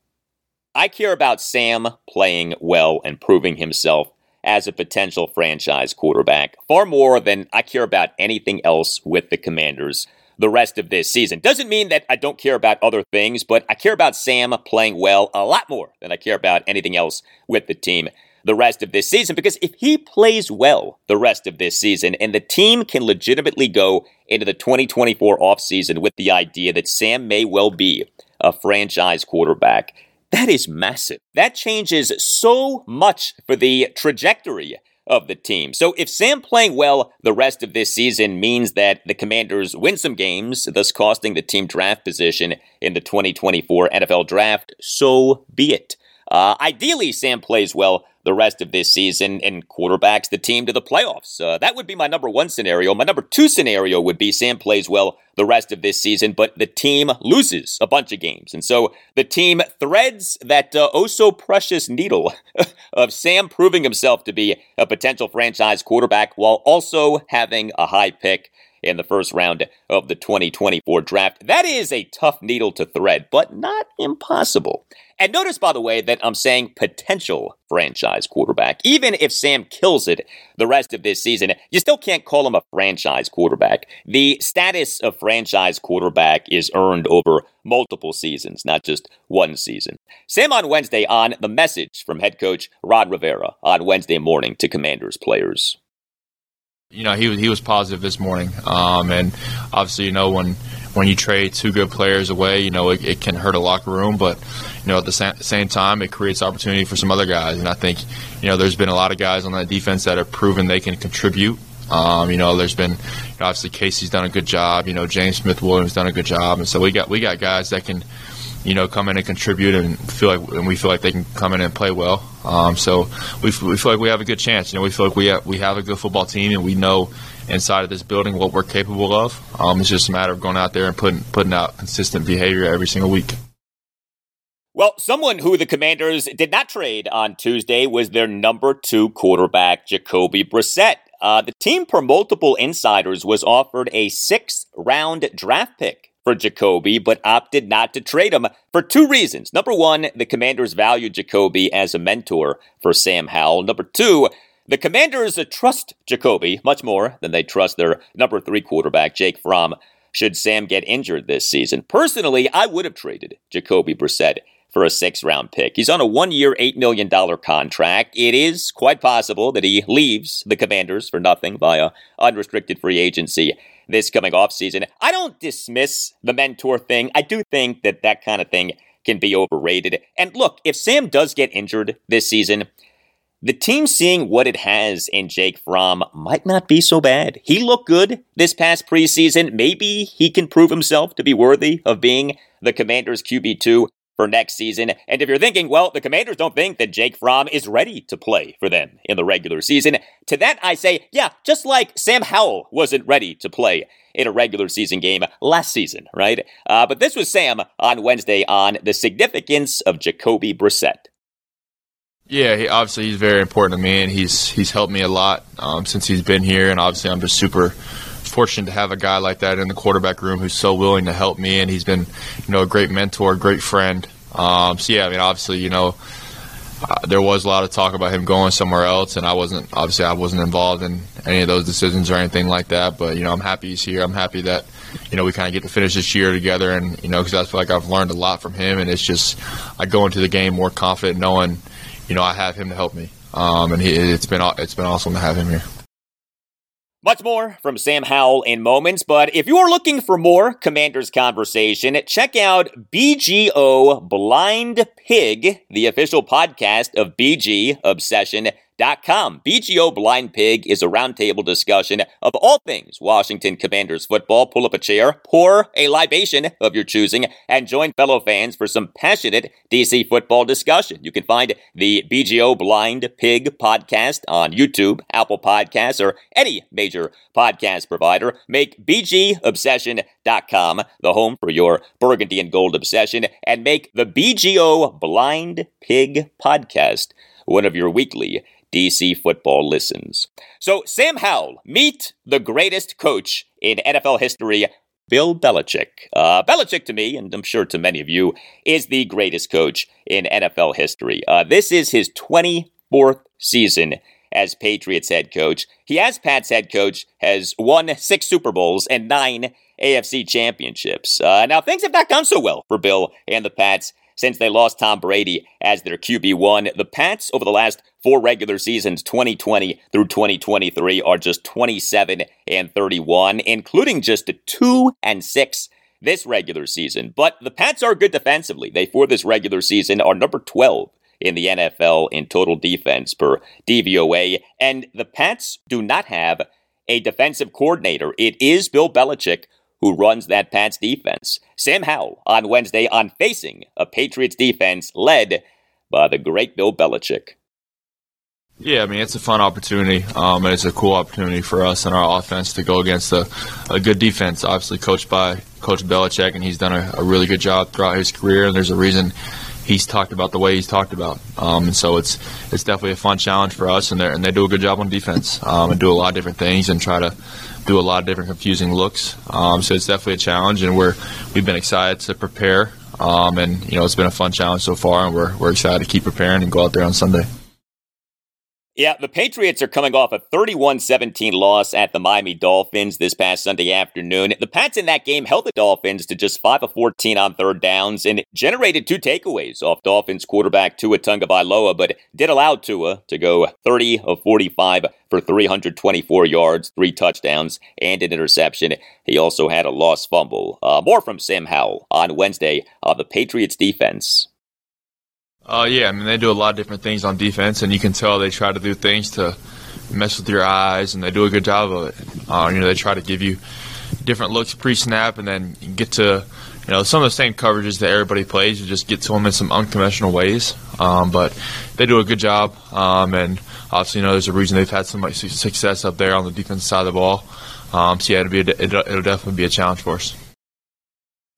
I care about Sam playing well and proving himself as a potential franchise quarterback far more than I care about anything else with the Commanders the rest of this season. Doesn't mean that I don't care about other things, but I care about Sam playing well a lot more than I care about anything else with the team the rest of this season because if he plays well the rest of this season and the team can legitimately go into the 2024 offseason with the idea that Sam may well be a franchise quarterback. That is massive. That changes so much for the trajectory of the team. So if Sam playing well the rest of this season means that the Commanders win some games, thus costing the team draft position in the 2024 NFL draft, so be it. Uh, ideally, Sam plays well the rest of this season and quarterbacks the team to the playoffs. Uh, that would be my number one scenario. My number two scenario would be Sam plays well the rest of this season, but the team loses a bunch of games. And so the team threads that uh, oh so precious needle of Sam proving himself to be a potential franchise quarterback while also having a high pick in the first round of the 2024 draft. That is a tough needle to thread, but not impossible. And notice, by the way, that I'm saying potential franchise quarterback. Even if Sam kills it the rest of this season, you still can't call him a franchise quarterback. The status of franchise quarterback is earned over multiple seasons, not just one season. Sam on Wednesday on the message from head coach Ron Rivera on Wednesday morning to Commanders players you know, he he was positive this morning, um, and obviously, you know, when when you trade two good players away, you know, it, it, can hurt a locker room. But you know, at the sa- same time, it creates opportunity for some other guys. And I think, you know, there's been a lot of guys on that defense that have proven they can contribute. Um, you know, there's been obviously Casey's done a good job. You know, James Smith Williams done a good job, and so we got we got guys that can, you know, come in and contribute and feel like and we feel like they can come in and play well. Um, so we, we feel like we have a good chance. You know, we feel like we have, we have a good football team, and we know inside of this building what we're capable of. Um, it's just a matter of going out there and putting putting out consistent behavior every single week. Well, someone who the Commanders did not trade on Tuesday was their number two quarterback, Jacoby Brissett. Uh, the team, per multiple insiders, was offered a sixth round draft pick for Jacoby, but opted not to trade him for two reasons. Number one, the Commanders value Jacoby as a mentor for Sam Howell. Number two, the Commanders trust Jacoby much more than they trust their number three quarterback, Jake Fromm, should Sam get injured this season. Personally, I would have traded Jacoby Brissett for a six round pick. He's on a one year, $8 million contract. It is quite possible that he leaves the Commanders for nothing via unrestricted free agency this coming off season. I don't dismiss the mentor thing. I do think that that kind of thing can be overrated. And look, if Sam does get injured this season, the team seeing what it has in Jake Fromm might not be so bad. He looked good this past preseason. Maybe he can prove himself to be worthy of being the Commanders QB2 for next season. And if you're thinking, well, the Commanders don't think that Jake Fromm is ready to play for them in the regular season, to that I say, yeah, just like Sam Howell wasn't ready to play in a regular season game last season, right? Uh, but this was Sam on Wednesday on the significance of Jacoby Brissett. Yeah, he, obviously he's very important to me, and he's he's helped me a lot um, since he's been here. And obviously, I'm just super fortunate to have a guy like that in the quarterback room who's so willing to help me, and he's been, you know, a great mentor, a great friend. Um, so yeah, I mean, obviously, you know, uh, there was a lot of talk about him going somewhere else, and I wasn't obviously I wasn't involved in any of those decisions or anything like that. But you know, I'm happy he's here. I'm happy that you know we kind of get to finish this year together, and you know, because I feel like I've learned a lot from him, and it's just I go into the game more confident, knowing you know I have him to help me, um, and he, it's been it's been awesome to have him here. Much more from Sam Howell in moments, but if you are looking for more Commanders conversation, check out BGO Blind Pig, the official podcast of BG Obsession BGO.com. BGO Blind Pig is a roundtable discussion of all things Washington Commanders football. Pull up a chair, pour a libation of your choosing, and join fellow fans for some passionate DC football discussion. You can find the BGO Blind Pig podcast on YouTube, Apple Podcasts, or any major podcast provider. Make BGObsession.com the home for your burgundy and gold obsession, and make the BGO Blind Pig podcast one of your weekly DC football listens. So, Sam Howell, meet the greatest coach in NFL history, Bill Belichick. Uh, Belichick, to me, and I'm sure to many of you, is the greatest coach in NFL history. Uh, this is his 24th season as Patriots head coach. He, as Pats head coach, has won six Super Bowls and nine AFC championships. Uh, now, things have not gone so well for Bill and the Pats since they lost Tom Brady as their QB1. The Pats, over the last four regular seasons, 2020 through 2023, are just 27 and 31, including just a 2 and 6 this regular season. But the Pats are good defensively. They, for this regular season, are number 12 in the NFL in total defense per DVOA. And the Pats do not have a defensive coordinator. It is Bill Belichick who runs that Pats defense. Sam Howell on Wednesday on facing a Patriots defense led by the great Bill Belichick. Yeah, I mean it's a fun opportunity, um, and it's a cool opportunity for us and our offense to go against a, a good defense. Obviously, coached by Coach Belichick, and he's done a, a, really good job throughout his career. And there's a reason he's talked about the way he's talked about. Um, and so it's it's definitely a fun challenge for us, and they and they do a good job on defense um, and do a lot of different things and try to do a lot of different confusing looks. Um, so it's definitely a challenge, and we're we've been excited to prepare. Um, and you know it's been a fun challenge so far, and we're we're excited to keep preparing and go out there on Sunday. Yeah, the Patriots are coming off a 31 17 loss at the Miami Dolphins this past Sunday afternoon. The Pats in that game held the Dolphins to just 5 of 14 on third downs and generated two takeaways off Dolphins quarterback Tua Tagovailoa, but did allow Tua to go 30 of 45 for 324 yards, three touchdowns, and an interception. He also had a lost fumble. Uh, more from Sam Howell on Wednesday on the Patriots defense. Uh, yeah, I mean they do a lot of different things on defense, and you can tell they try to do things to mess with your eyes, and they do a good job of it. Uh, you know, they try to give you different looks pre-snap, and then get to you know some of the same coverages that everybody plays. You just get to them in some unconventional ways, um, but they do a good job, um, and obviously, you know, there's a reason they've had so much success up there on the defense side of the ball. Um, so yeah, it'll, be a, it'll, it'll definitely be a challenge for us.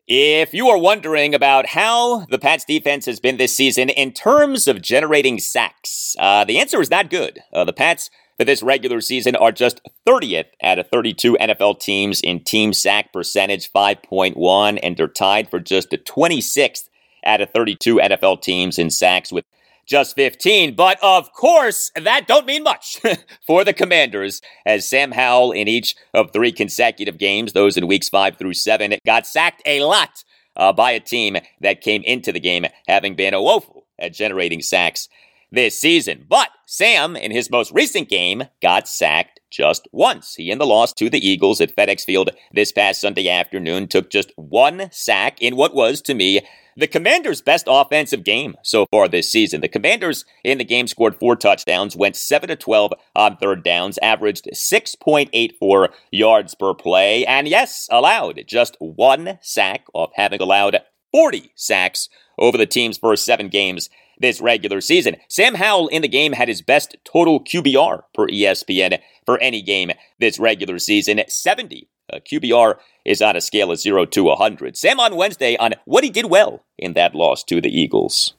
If you are wondering about how the Pats defense has been this season in terms of generating sacks, uh, the answer is not good. Uh, the Pats for this regular season are just 30th out of 32 NFL teams in team sack percentage, 5.1, and they're tied for just the 26th out of 32 NFL teams in sacks with just 15. But of course, that don't mean much for the Commanders, as Sam Howell in each of three consecutive games, those in weeks five through seven, got sacked a lot uh, by a team that came into the game having been woeful at generating sacks this season. But Sam, in his most recent game, got sacked just once. He, in the loss to the Eagles at FedEx Field this past Sunday afternoon, took just one sack in what was, to me, the Commanders' best offensive game so far this season. The Commanders in the game scored four touchdowns, went 7 to 12 on third downs, averaged 6.84 yards per play, and yes, allowed just one sack off having allowed 40 sacks over the team's first seven games this regular season. Sam Howell in the game had his best total QBR per ESPN for any game this regular season, 70. Uh, QBR is on a scale of 0 to 100. Sam on Wednesday on what he did well in that loss to the Eagles.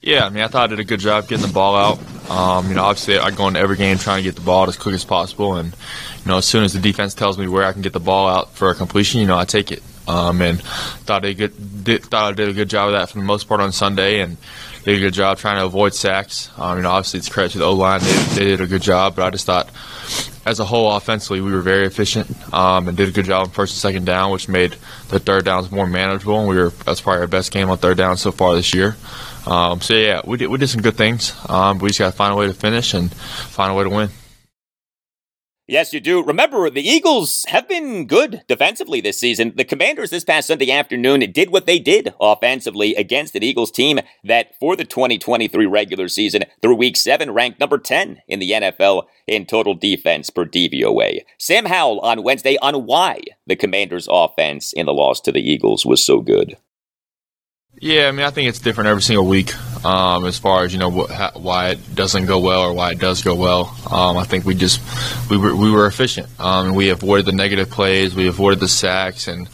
Yeah, I mean, I thought I did a good job getting the ball out. Um, you know, obviously, I go into every game trying to get the ball out as quick as possible, and you know, as soon as the defense tells me where I can get the ball out for a completion, you know, I take it. Um, and thought I did, did, thought I did a good job of that for the most part on Sunday, and did a good job trying to avoid sacks. Um, you know, obviously it's credit to the O line; they, they, did a good job. But I just thought, as a whole, offensively, we were very efficient um, and did a good job on first and second down, which made the third downs more manageable. And we were that's probably our best game on third down so far this year. Um, so yeah, we did we did some good things. Um, we just got to find a way to finish and find a way to win. Yes, you do. Remember, the Eagles have been good defensively this season. The Commanders this past Sunday afternoon did what they did offensively against an Eagles team that, for the 2023 regular season, through week seven, ranked number 10 in the NFL in total defense per DVOA. Sam Howell on Wednesday on why the Commanders' offense in the loss to the Eagles was so good. Yeah, I mean, I think it's different every single week um, as far as you know how, why it doesn't go well or why it does go well. Um, I think we just we were we were efficient. Um, we avoided the negative plays, we avoided the sacks, and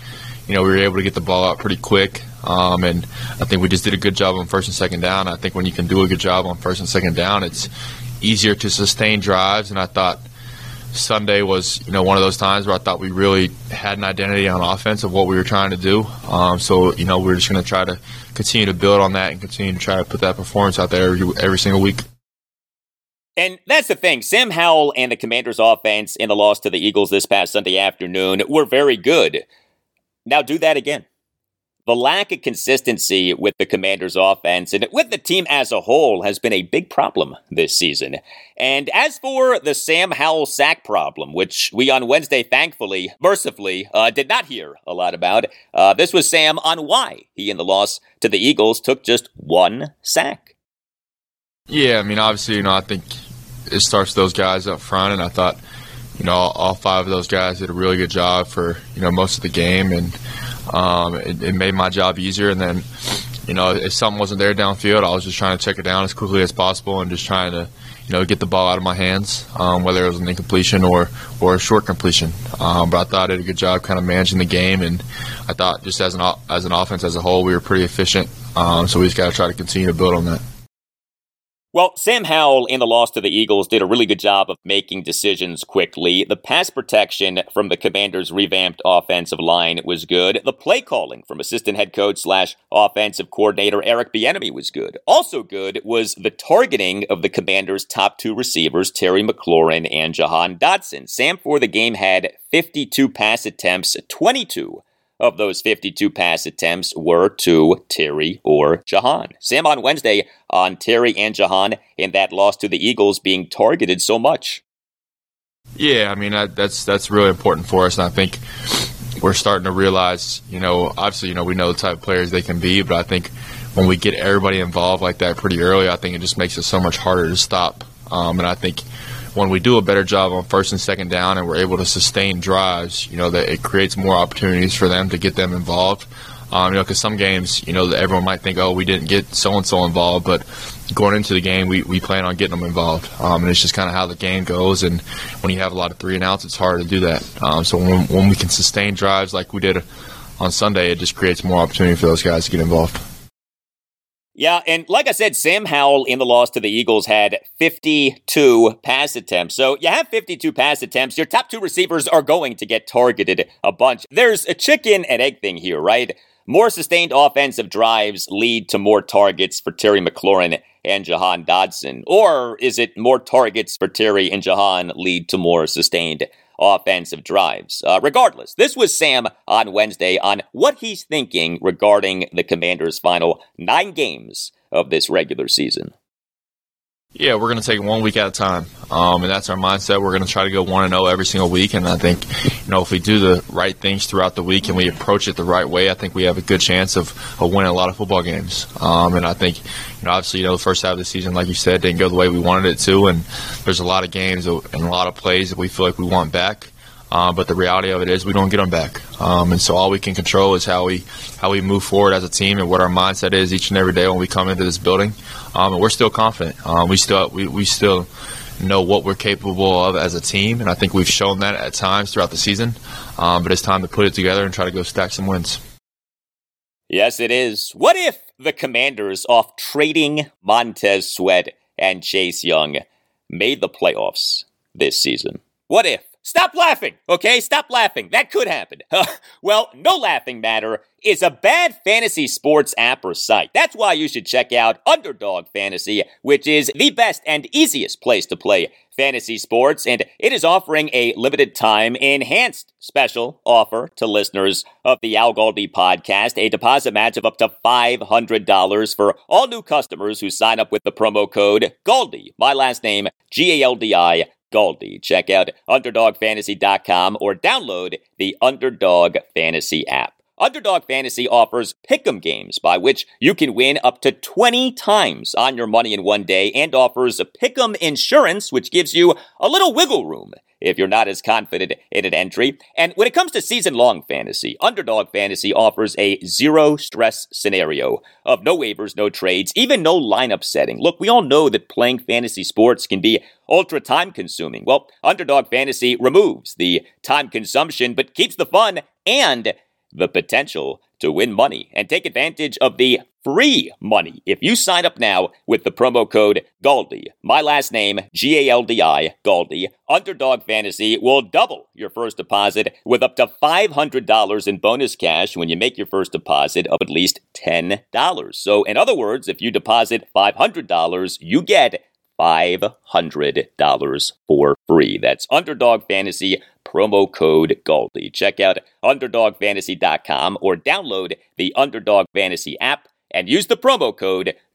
you know we were able to get the ball out pretty quick. Um, and I think we just did a good job on first and second down. I think when you can do a good job on first and second down, it's easier to sustain drives. And I thought Sunday was, you know, one of those times where I thought we really had an identity on offense of what we were trying to do. Um, so, you know, we are just going to try to continue to build on that and continue to try to put that performance out there every, every single week. And that's the thing. Sam Howell and the Commanders' offense in the loss to the Eagles this past Sunday afternoon were very good. Now do that again the lack of consistency with the Commanders' offense and with the team as a whole has been a big problem this season. And as for the Sam Howell sack problem, which we on Wednesday, thankfully, mercifully, uh, did not hear a lot about, uh, this was Sam on why he, in the loss to the Eagles, took just one sack. Yeah, I mean, obviously, you know, I think it starts those guys up front, and I thought, you know, all, all five of those guys did a really good job for you know most of the game, and um, it, it, made my job easier. And then, you know, if something wasn't there downfield, I was just trying to check it down as quickly as possible and just trying to, you know, get the ball out of my hands, um, whether it was an incompletion or, or a short completion. Um, but I thought I did a good job kind of managing the game, and I thought just as an as an offense as a whole, we were pretty efficient. Um, so we just got to try to continue to build on that. Well, Sam Howell in the loss to the Eagles did a really good job of making decisions quickly. The pass protection from the Commanders' revamped offensive line was good. The play calling from assistant head coach slash offensive coordinator Eric Bieniemy was good. Also good was the targeting of the Commanders' top two receivers, Terry McLaurin and Jahan Dotson. Sam for the game had 52 pass attempts, 22 of those 52 pass attempts were to Terry or Jahan. Sam on Wednesday on Terry and Jahan in that loss to the Eagles being targeted so much. Yeah, I mean that's that's really important for us, and I think we're starting to realize, you know, obviously, you know, we know the type of players they can be, but I think when we get everybody involved like that pretty early, I think it just makes it so much harder to stop. Um, and I think when we do a better job on first and second down and we're able to sustain drives, you know, that it creates more opportunities for them to get them involved. Um, you know, because some games, you know, everyone might think, oh, we didn't get so and so involved, but going into the game, we, we plan on getting them involved. Um, and it's just kind of how the game goes. And when you have a lot of three and outs, it's hard to do that. Um, so when, when we can sustain drives like we did on Sunday, it just creates more opportunity for those guys to get involved. Yeah, and like I said, Sam Howell in the loss to the Eagles had 52 pass attempts. So you have 52 pass attempts. Your top two receivers are going to get targeted a bunch. There's a chicken and egg thing here, right? More sustained offensive drives lead to more targets for Terry McLaurin and Jahan Dotson? Or is it more targets for Terry and Jahan lead to more sustained offensive drives? Uh, regardless, this was Sam on Wednesday on what he's thinking regarding the Commanders' final nine games of this regular season. Yeah, we're going to take one week at a time, um, and that's our mindset. We're going to try to go one and zero oh every single week, and I think, you know, if we do the right things throughout the week and we approach it the right way, I think we have a good chance of, of winning a lot of football games. Um, and I think, you know, obviously, you know, the first half of the season, like you said, didn't go the way we wanted it to, and there's a lot of games and a lot of plays that we feel like we want back. Uh, but the reality of it is we don't get them back, um, and so all we can control is how we how we move forward as a team and what our mindset is each and every day when we come into this building. Um, and we're still confident. Um, we still we, we still know what we're capable of as a team, and I think we've shown that at times throughout the season. Um, but it's time to put it together and try to go stack some wins. Yes, it is. What if the Commanders, off trading Montez Sweat and Chase Young, made the playoffs this season? What if? Stop laughing, okay? Stop laughing. That could happen. well, no laughing matter is a bad fantasy sports app or site. That's why you should check out Underdog Fantasy, which is the best and easiest place to play fantasy sports, and it is offering a limited time enhanced special offer to listeners of the Al Galdi podcast, a deposit match of up to $500 for all new customers who sign up with the promo code GALDI, my last name, G A L D I Galdi. Check out UnderdogFantasy.com or download the Underdog Fantasy app. Underdog Fantasy offers pick'em games by which you can win up to 20 times on your money in one day and offers a pick'em insurance which gives you a little wiggle room if you're not as confident in an entry. And when it comes to season long fantasy, Underdog Fantasy offers a zero stress scenario of no waivers, no trades, even no lineup setting. Look, we all know that playing fantasy sports can be ultra time consuming. Well, Underdog Fantasy removes the time consumption but keeps the fun and the potential to win money and take advantage of the free money if you sign up now with the promo code GALDI. My last name, G A L D I, GALDI. Underdog Fantasy will double your first deposit with up to $500 in bonus cash when you make your first deposit of at least $10. So, in other words, if you deposit $500, you get $500 for free. That's Underdog Fantasy promo code GALDI. Check out UnderdogFantasy.com or download the Underdog Fantasy app and use the promo code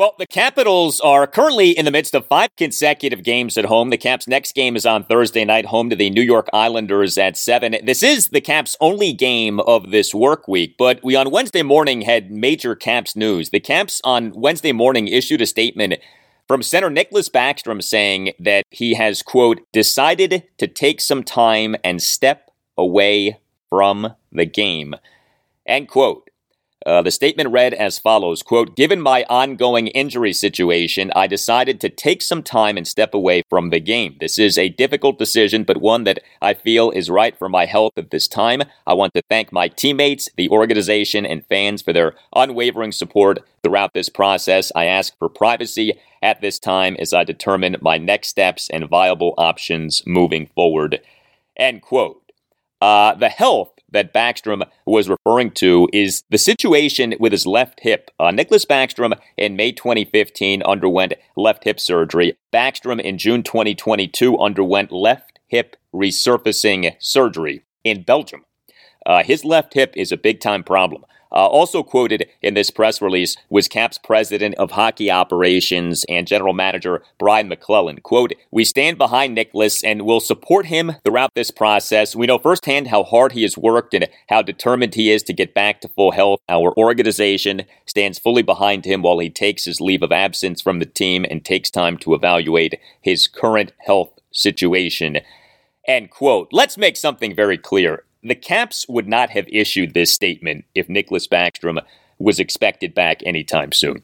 Well, the Capitals are currently in the midst of five consecutive games at home. The Caps' next game is on Thursday night, home to the New York Islanders at 7. This is the Caps' only game of this work week, but we on Wednesday morning had major Caps news. The Caps on Wednesday morning issued a statement from center Nicklas Backstrom saying that he has, quote, decided to take some time and step away from the game, end quote. Uh, the statement read as follows quote given my ongoing injury situation i decided to take some time and step away from the game. This is a difficult decision but one that i feel is right for my health at this time. I want to thank my teammates the organization and fans for their unwavering support throughout this process. I ask for privacy at this time as i determine my next steps and viable options moving forward. End quote. Uh, the health that Backstrom was referring to is the situation with his left hip. Uh, Nicklas Backstrom in May 2015 underwent left hip surgery. Backstrom in June 2022 underwent left hip resurfacing surgery in Belgium. Uh, his left hip is a big time problem. Uh, also quoted in this press release was Caps president of hockey operations and general manager Brian MacLellan. Quote, We stand behind Nicklas and will support him throughout this process. We know firsthand how hard he has worked and how determined he is to get back to full health. Our organization stands fully behind him while he takes his leave of absence from the team and takes time to evaluate his current health situation. End quote. Let's make something very clear. The Caps would not have issued this statement if Nicklas Backstrom was expected back anytime soon.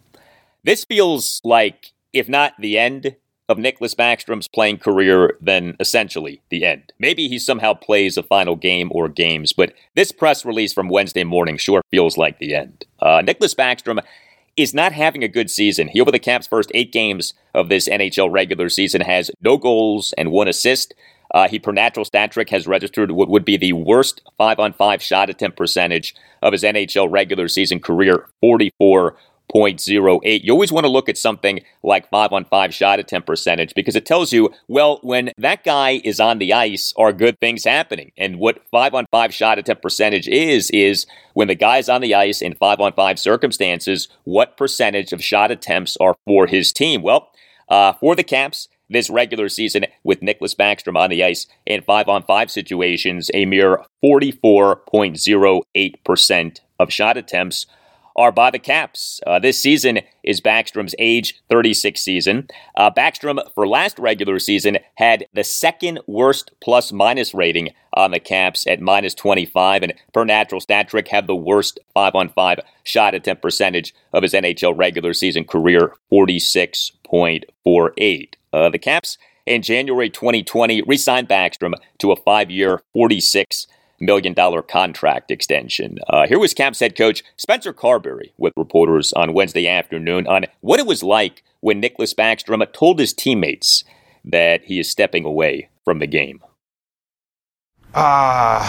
This feels like, if not the end of Nicklas Backstrom's playing career, then essentially the end. Maybe he somehow plays a final game or games, but this press release from Wednesday morning sure feels like the end. Uh, Nicklas Backstrom is not having a good season. He, over the Caps' first eight games of this NHL regular season, has no goals and one assist. Uh, he, per natural stat trick, has registered what would be the worst five on five shot attempt percentage of his NHL regular season career 44.08. You always want to look at something like five on five shot attempt percentage because it tells you, well, when that guy is on the ice, are good things happening? And what five on five shot attempt percentage is, is when the guy's on the ice in five on five circumstances, what percentage of shot attempts are for his team? Well, uh, for the Caps, this regular season with Nicklas Backstrom on the ice in five on five situations, a mere 44.08% of shot attempts are by the Caps. Uh, this season is Backstrom's age 36 season. Uh, Backstrom, for last regular season, had the second worst plus minus rating on the Caps at minus 25, and per natural stat trick, had the worst 5 on 5 shot attempt percentage of his NHL regular season career, 46.48. Uh, the Caps in January 2020 re signed Backstrom to a five year, 46 million dollar contract extension. Uh, here was Caps head coach Spencer Carberry with reporters on Wednesday afternoon on what it was like when Nicklas Backstrom told his teammates that he is stepping away from the game. Uh,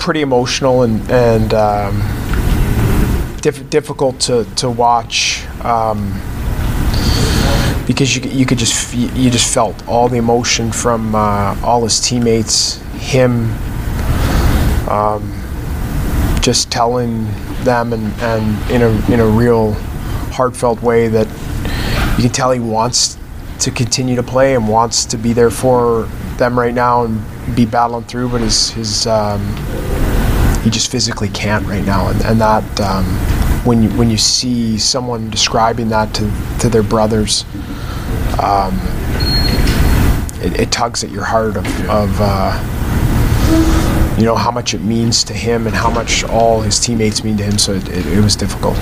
pretty emotional and, and um, diff- difficult to, to watch. Um, because you, you could just you just felt all the emotion from uh, all his teammates, him, um, just telling them and, and in a in a real heartfelt way that you can tell he wants to continue to play and wants to be there for them right now and be battling through, but his his um, he just physically can't right now, and, and that. Um, when you when you see someone describing that to, to their brothers, um, it, it, tugs at your heart of, of uh, you know how much it means to him and how much all his teammates mean to him. So it, it, it was difficult.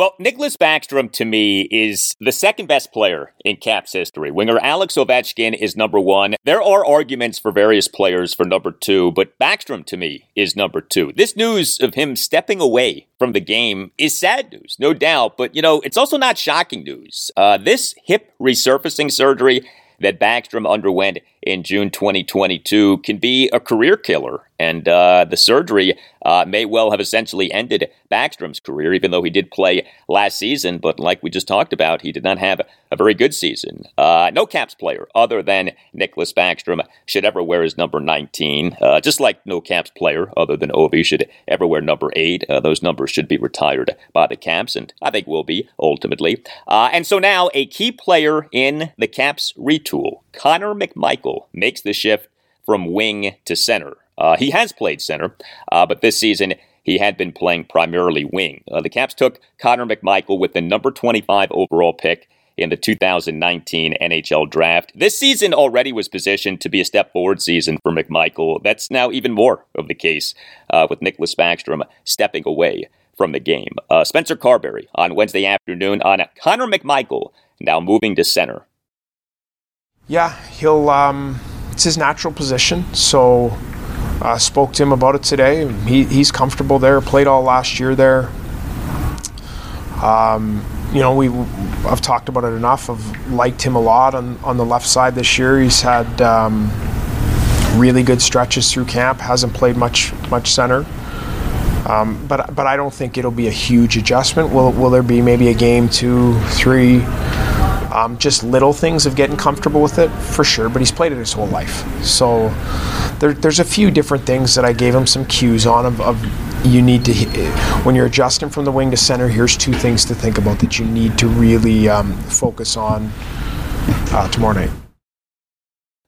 Well, Nicklas Backstrom to me is the second best player in Caps history. Winger Alex Ovechkin is number one. There are arguments for various players for number two, but Backstrom to me is number two. This news of him stepping away from the game is sad news, no doubt, but you know, it's also not shocking news. Uh, this hip resurfacing surgery that Backstrom underwent in June 2022 can be a career killer. And uh, the surgery uh, may well have essentially ended Backstrom's career, even though he did play last season. But like we just talked about, he did not have a very good season. Uh, no Caps player other than Nicklas Backstrom should ever wear his number 19. Uh, just like no Caps player other than Ovi should ever wear number 8. Uh, those numbers should be retired by the Caps, and I think will be ultimately. Uh, and so now a key player in the Caps retool, Connor McMichael makes the shift from wing to center. Uh, he has played center, uh, but this season he had been playing primarily wing. Uh, the Caps took Connor McMichael with the number 25 overall pick in the 2019 NHL draft. This season already was positioned to be a step forward season for McMichael. That's now even more of the case uh, with Nicklas Backstrom stepping away from the game. Uh, Spencer Carberry on Wednesday afternoon on Connor McMichael now moving to center. Yeah, he'll. Um, it's his natural position, so uh, spoke to him about it today. He, he's comfortable there. Played all last year there. Um, you know, we I've talked about it enough. I've liked him a lot on, on the left side this year. He's had um, really good stretches through camp. Hasn't played much much center. Um, but but I don't think it'll be a huge adjustment. Will will there be maybe a game, two, three? Um, just little things of getting comfortable with it for sure. But he's played it his whole life, so there, there's a few different things that I gave him some cues on of, of you need to when you're adjusting from the wing to center. Here's two things to think about that you need to really um, focus on uh, tomorrow night.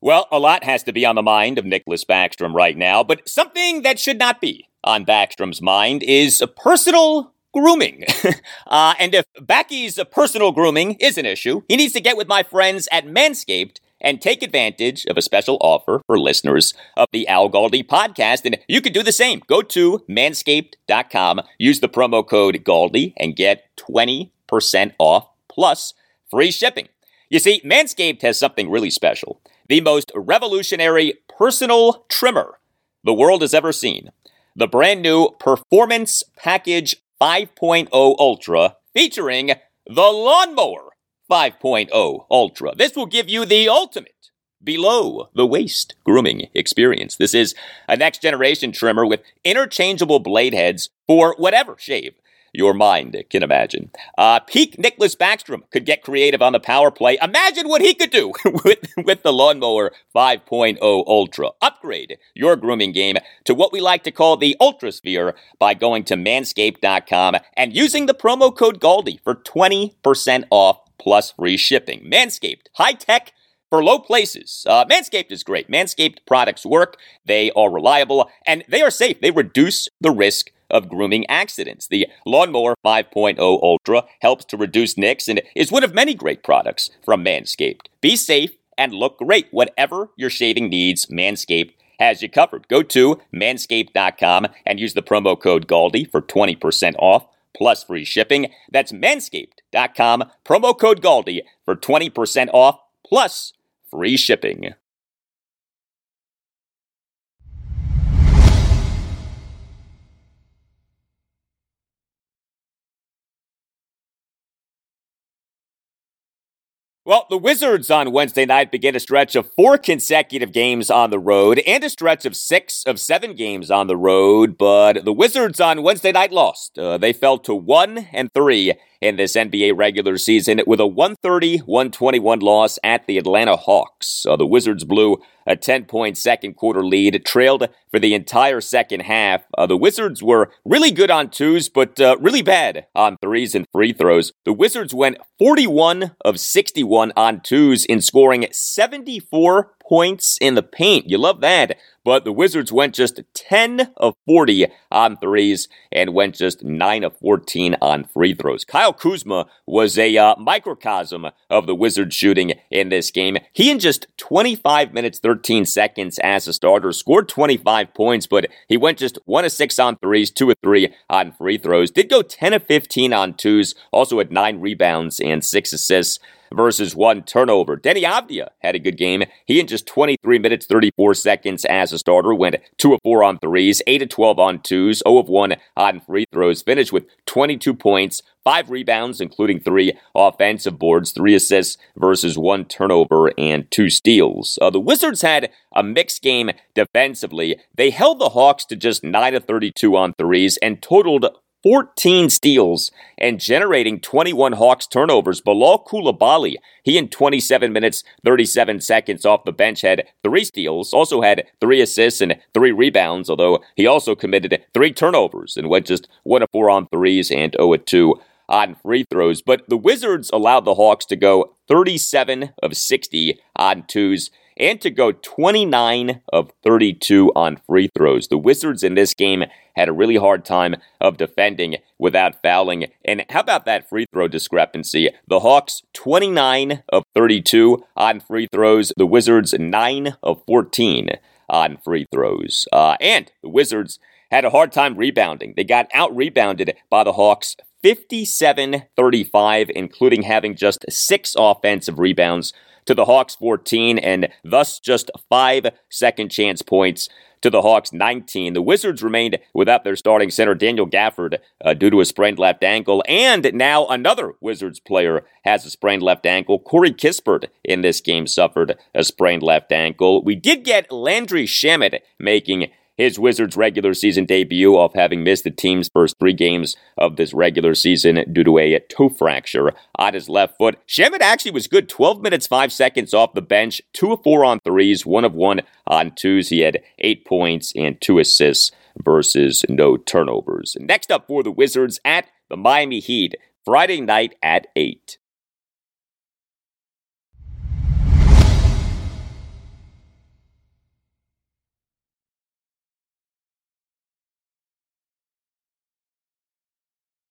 Well, a lot has to be on the mind of Nicklas Backstrom right now, but something that should not be on Backstrom's mind is a personal grooming. uh, and if Backy's personal grooming is an issue, he needs to get with my friends at Manscaped and take advantage of a special offer for listeners of the Al Galdi podcast. And you can do the same. Go to manscaped.com, use the promo code GALDI, and get 20% off plus free shipping. You see, Manscaped has something really special the most revolutionary personal trimmer the world has ever seen. The brand new Performance Package 5.0 Ultra featuring the Lawnmower 5.0 Ultra. This will give you the ultimate below the waist grooming experience. This is a next generation trimmer with interchangeable blade heads for whatever shave your mind can imagine. Uh, peak Nicklas Backstrom could get creative on the power play. Imagine what he could do with, with the Lawnmower 5.0 Ultra. Upgrade your grooming game to what we like to call the Ultrasphere by going to manscaped.com and using the promo code GALDI for 20% off plus free shipping. Manscaped, high tech for low places. Uh, Manscaped is great. Manscaped products work, they are reliable, and they are safe. They reduce the risk of grooming accidents. The Lawnmower 5.0 Ultra helps to reduce nicks and is one of many great products from Manscaped. Be safe and look great. Whatever your shaving needs, Manscaped has you covered. Go to manscaped.com and use the promo code GALDI for 20% off plus free shipping. That's manscaped.com, promo code GALDI for 20% off plus free shipping. Well, the Wizards on Wednesday night began a stretch of four consecutive games on the road and a stretch of six of seven games on the road, but the Wizards on Wednesday night lost. Uh, they fell to one and three in this NBA regular season with a 130 121 loss at the Atlanta Hawks. Uh, the Wizards blew a 10 point second quarter lead, trailed for the entire second half. Uh, the Wizards were really good on twos, but uh, really bad on threes and free throws. The Wizards went 41 of 61 on twos in scoring 74 points in the paint. You love that. But the Wizards went just 10 of 40 on threes and went just 9 of 14 on free throws. Kyle Kuzma was a uh, microcosm of the Wizards shooting in this game. He, in just 25 minutes, 13 seconds as a starter, scored 25 points, but he went just 1 of 6 on threes, 2 of 3 on free throws. Did go 10 of 15 on twos, also had 9 rebounds and 6 assists versus one turnover. Deni Avdija had a good game. He in just 23 minutes 34 seconds as a starter went 2 of 4 on threes, 8 of 12 on twos, 0 of 1 on free throws, finished with 22 points, five rebounds, including three offensive boards, three assists versus one turnover and two steals. Uh, the Wizards had a mixed game defensively. They held the Hawks to just 9 of 32 on threes and totaled 14 steals and generating 21 Hawks turnovers. Bilal Coulibaly, he in 27 minutes, 37 seconds off the bench had three steals, also had three assists and three rebounds, although he also committed three turnovers and went just 1 of 4 on threes and 0 of 2 on free throws. But the Wizards allowed the Hawks to go 37 of 60 on twos and to go 29 of 32 on free throws. The Wizards in this game had a really hard time of defending without fouling. And how about that free throw discrepancy? The Hawks 29 of 32 on free throws, the Wizards 9 of 14 on free throws. Uh, and the Wizards had a hard time rebounding. They got out rebounded by the Hawks 57 35, including having just six offensive rebounds to the Hawks 14, and thus just five second chance points to the Hawks 19. The Wizards remained without their starting center, Daniel Gafford, uh, due to a sprained left ankle. And now another Wizards player has a sprained left ankle. Corey Kispert in this game suffered a sprained left ankle. We did get Landry Shamet making his Wizards regular season debut off having missed the team's first three games of this regular season due to a toe fracture on his left foot. Shamet actually was good 12 minutes, 5 seconds off the bench, 2 of 4 on threes, 1 of 1 on twos. He had 8 points and 2 assists versus no turnovers. Next up for the Wizards at the Miami Heat, Friday night at 8.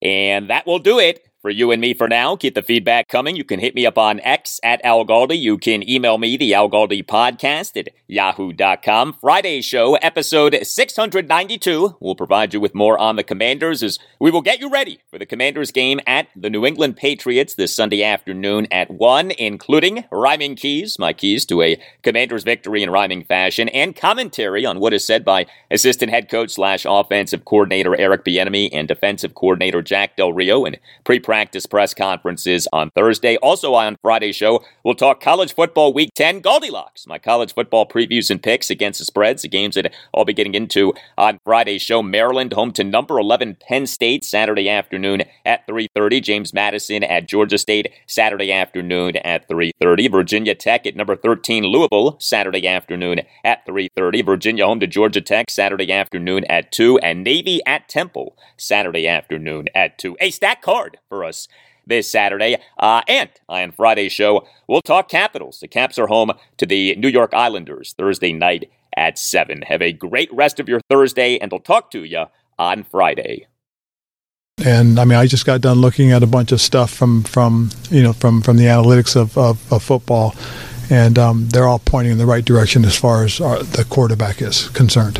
And that will do it for you and me for now. Keep the feedback coming. You can hit me up on X at Al Galdi. You can email me, the Al Galdi podcast at yahoo.com. Friday show, episode 692. We'll provide you with more on the Commanders as we will get you ready for the Commanders game at the New England Patriots this Sunday afternoon at 1, including rhyming keys, my keys to a Commanders victory in rhyming fashion, and commentary on what is said by assistant head coach slash offensive coordinator Eric Bieniemy and defensive coordinator Jack Del Rio and pre practice press conferences on Thursday. Also on Friday's show, we'll talk college football week 10 Goldilocks, my college football previews and picks against the spreads, the games that I'll be getting into on Friday's show. Maryland home to number 11 Penn State Saturday afternoon at 3.30. James Madison at Georgia State Saturday afternoon at 3.30. Virginia Tech at number 13 Louisville Saturday afternoon at 3.30. Virginia home to Georgia Tech Saturday afternoon at 2. And Navy at Temple Saturday afternoon at 2. A stack card for us this Saturday. Uh, and on Friday's show, we'll talk Capitals. The Caps are home to the New York Islanders Thursday night at 7. Have a great rest of your Thursday, and I'll talk to you on Friday. And I mean, I just got done looking at a bunch of stuff from, from you know from, from the analytics of, of, of football, and um, they're all pointing in the right direction as far as our, the quarterback is concerned.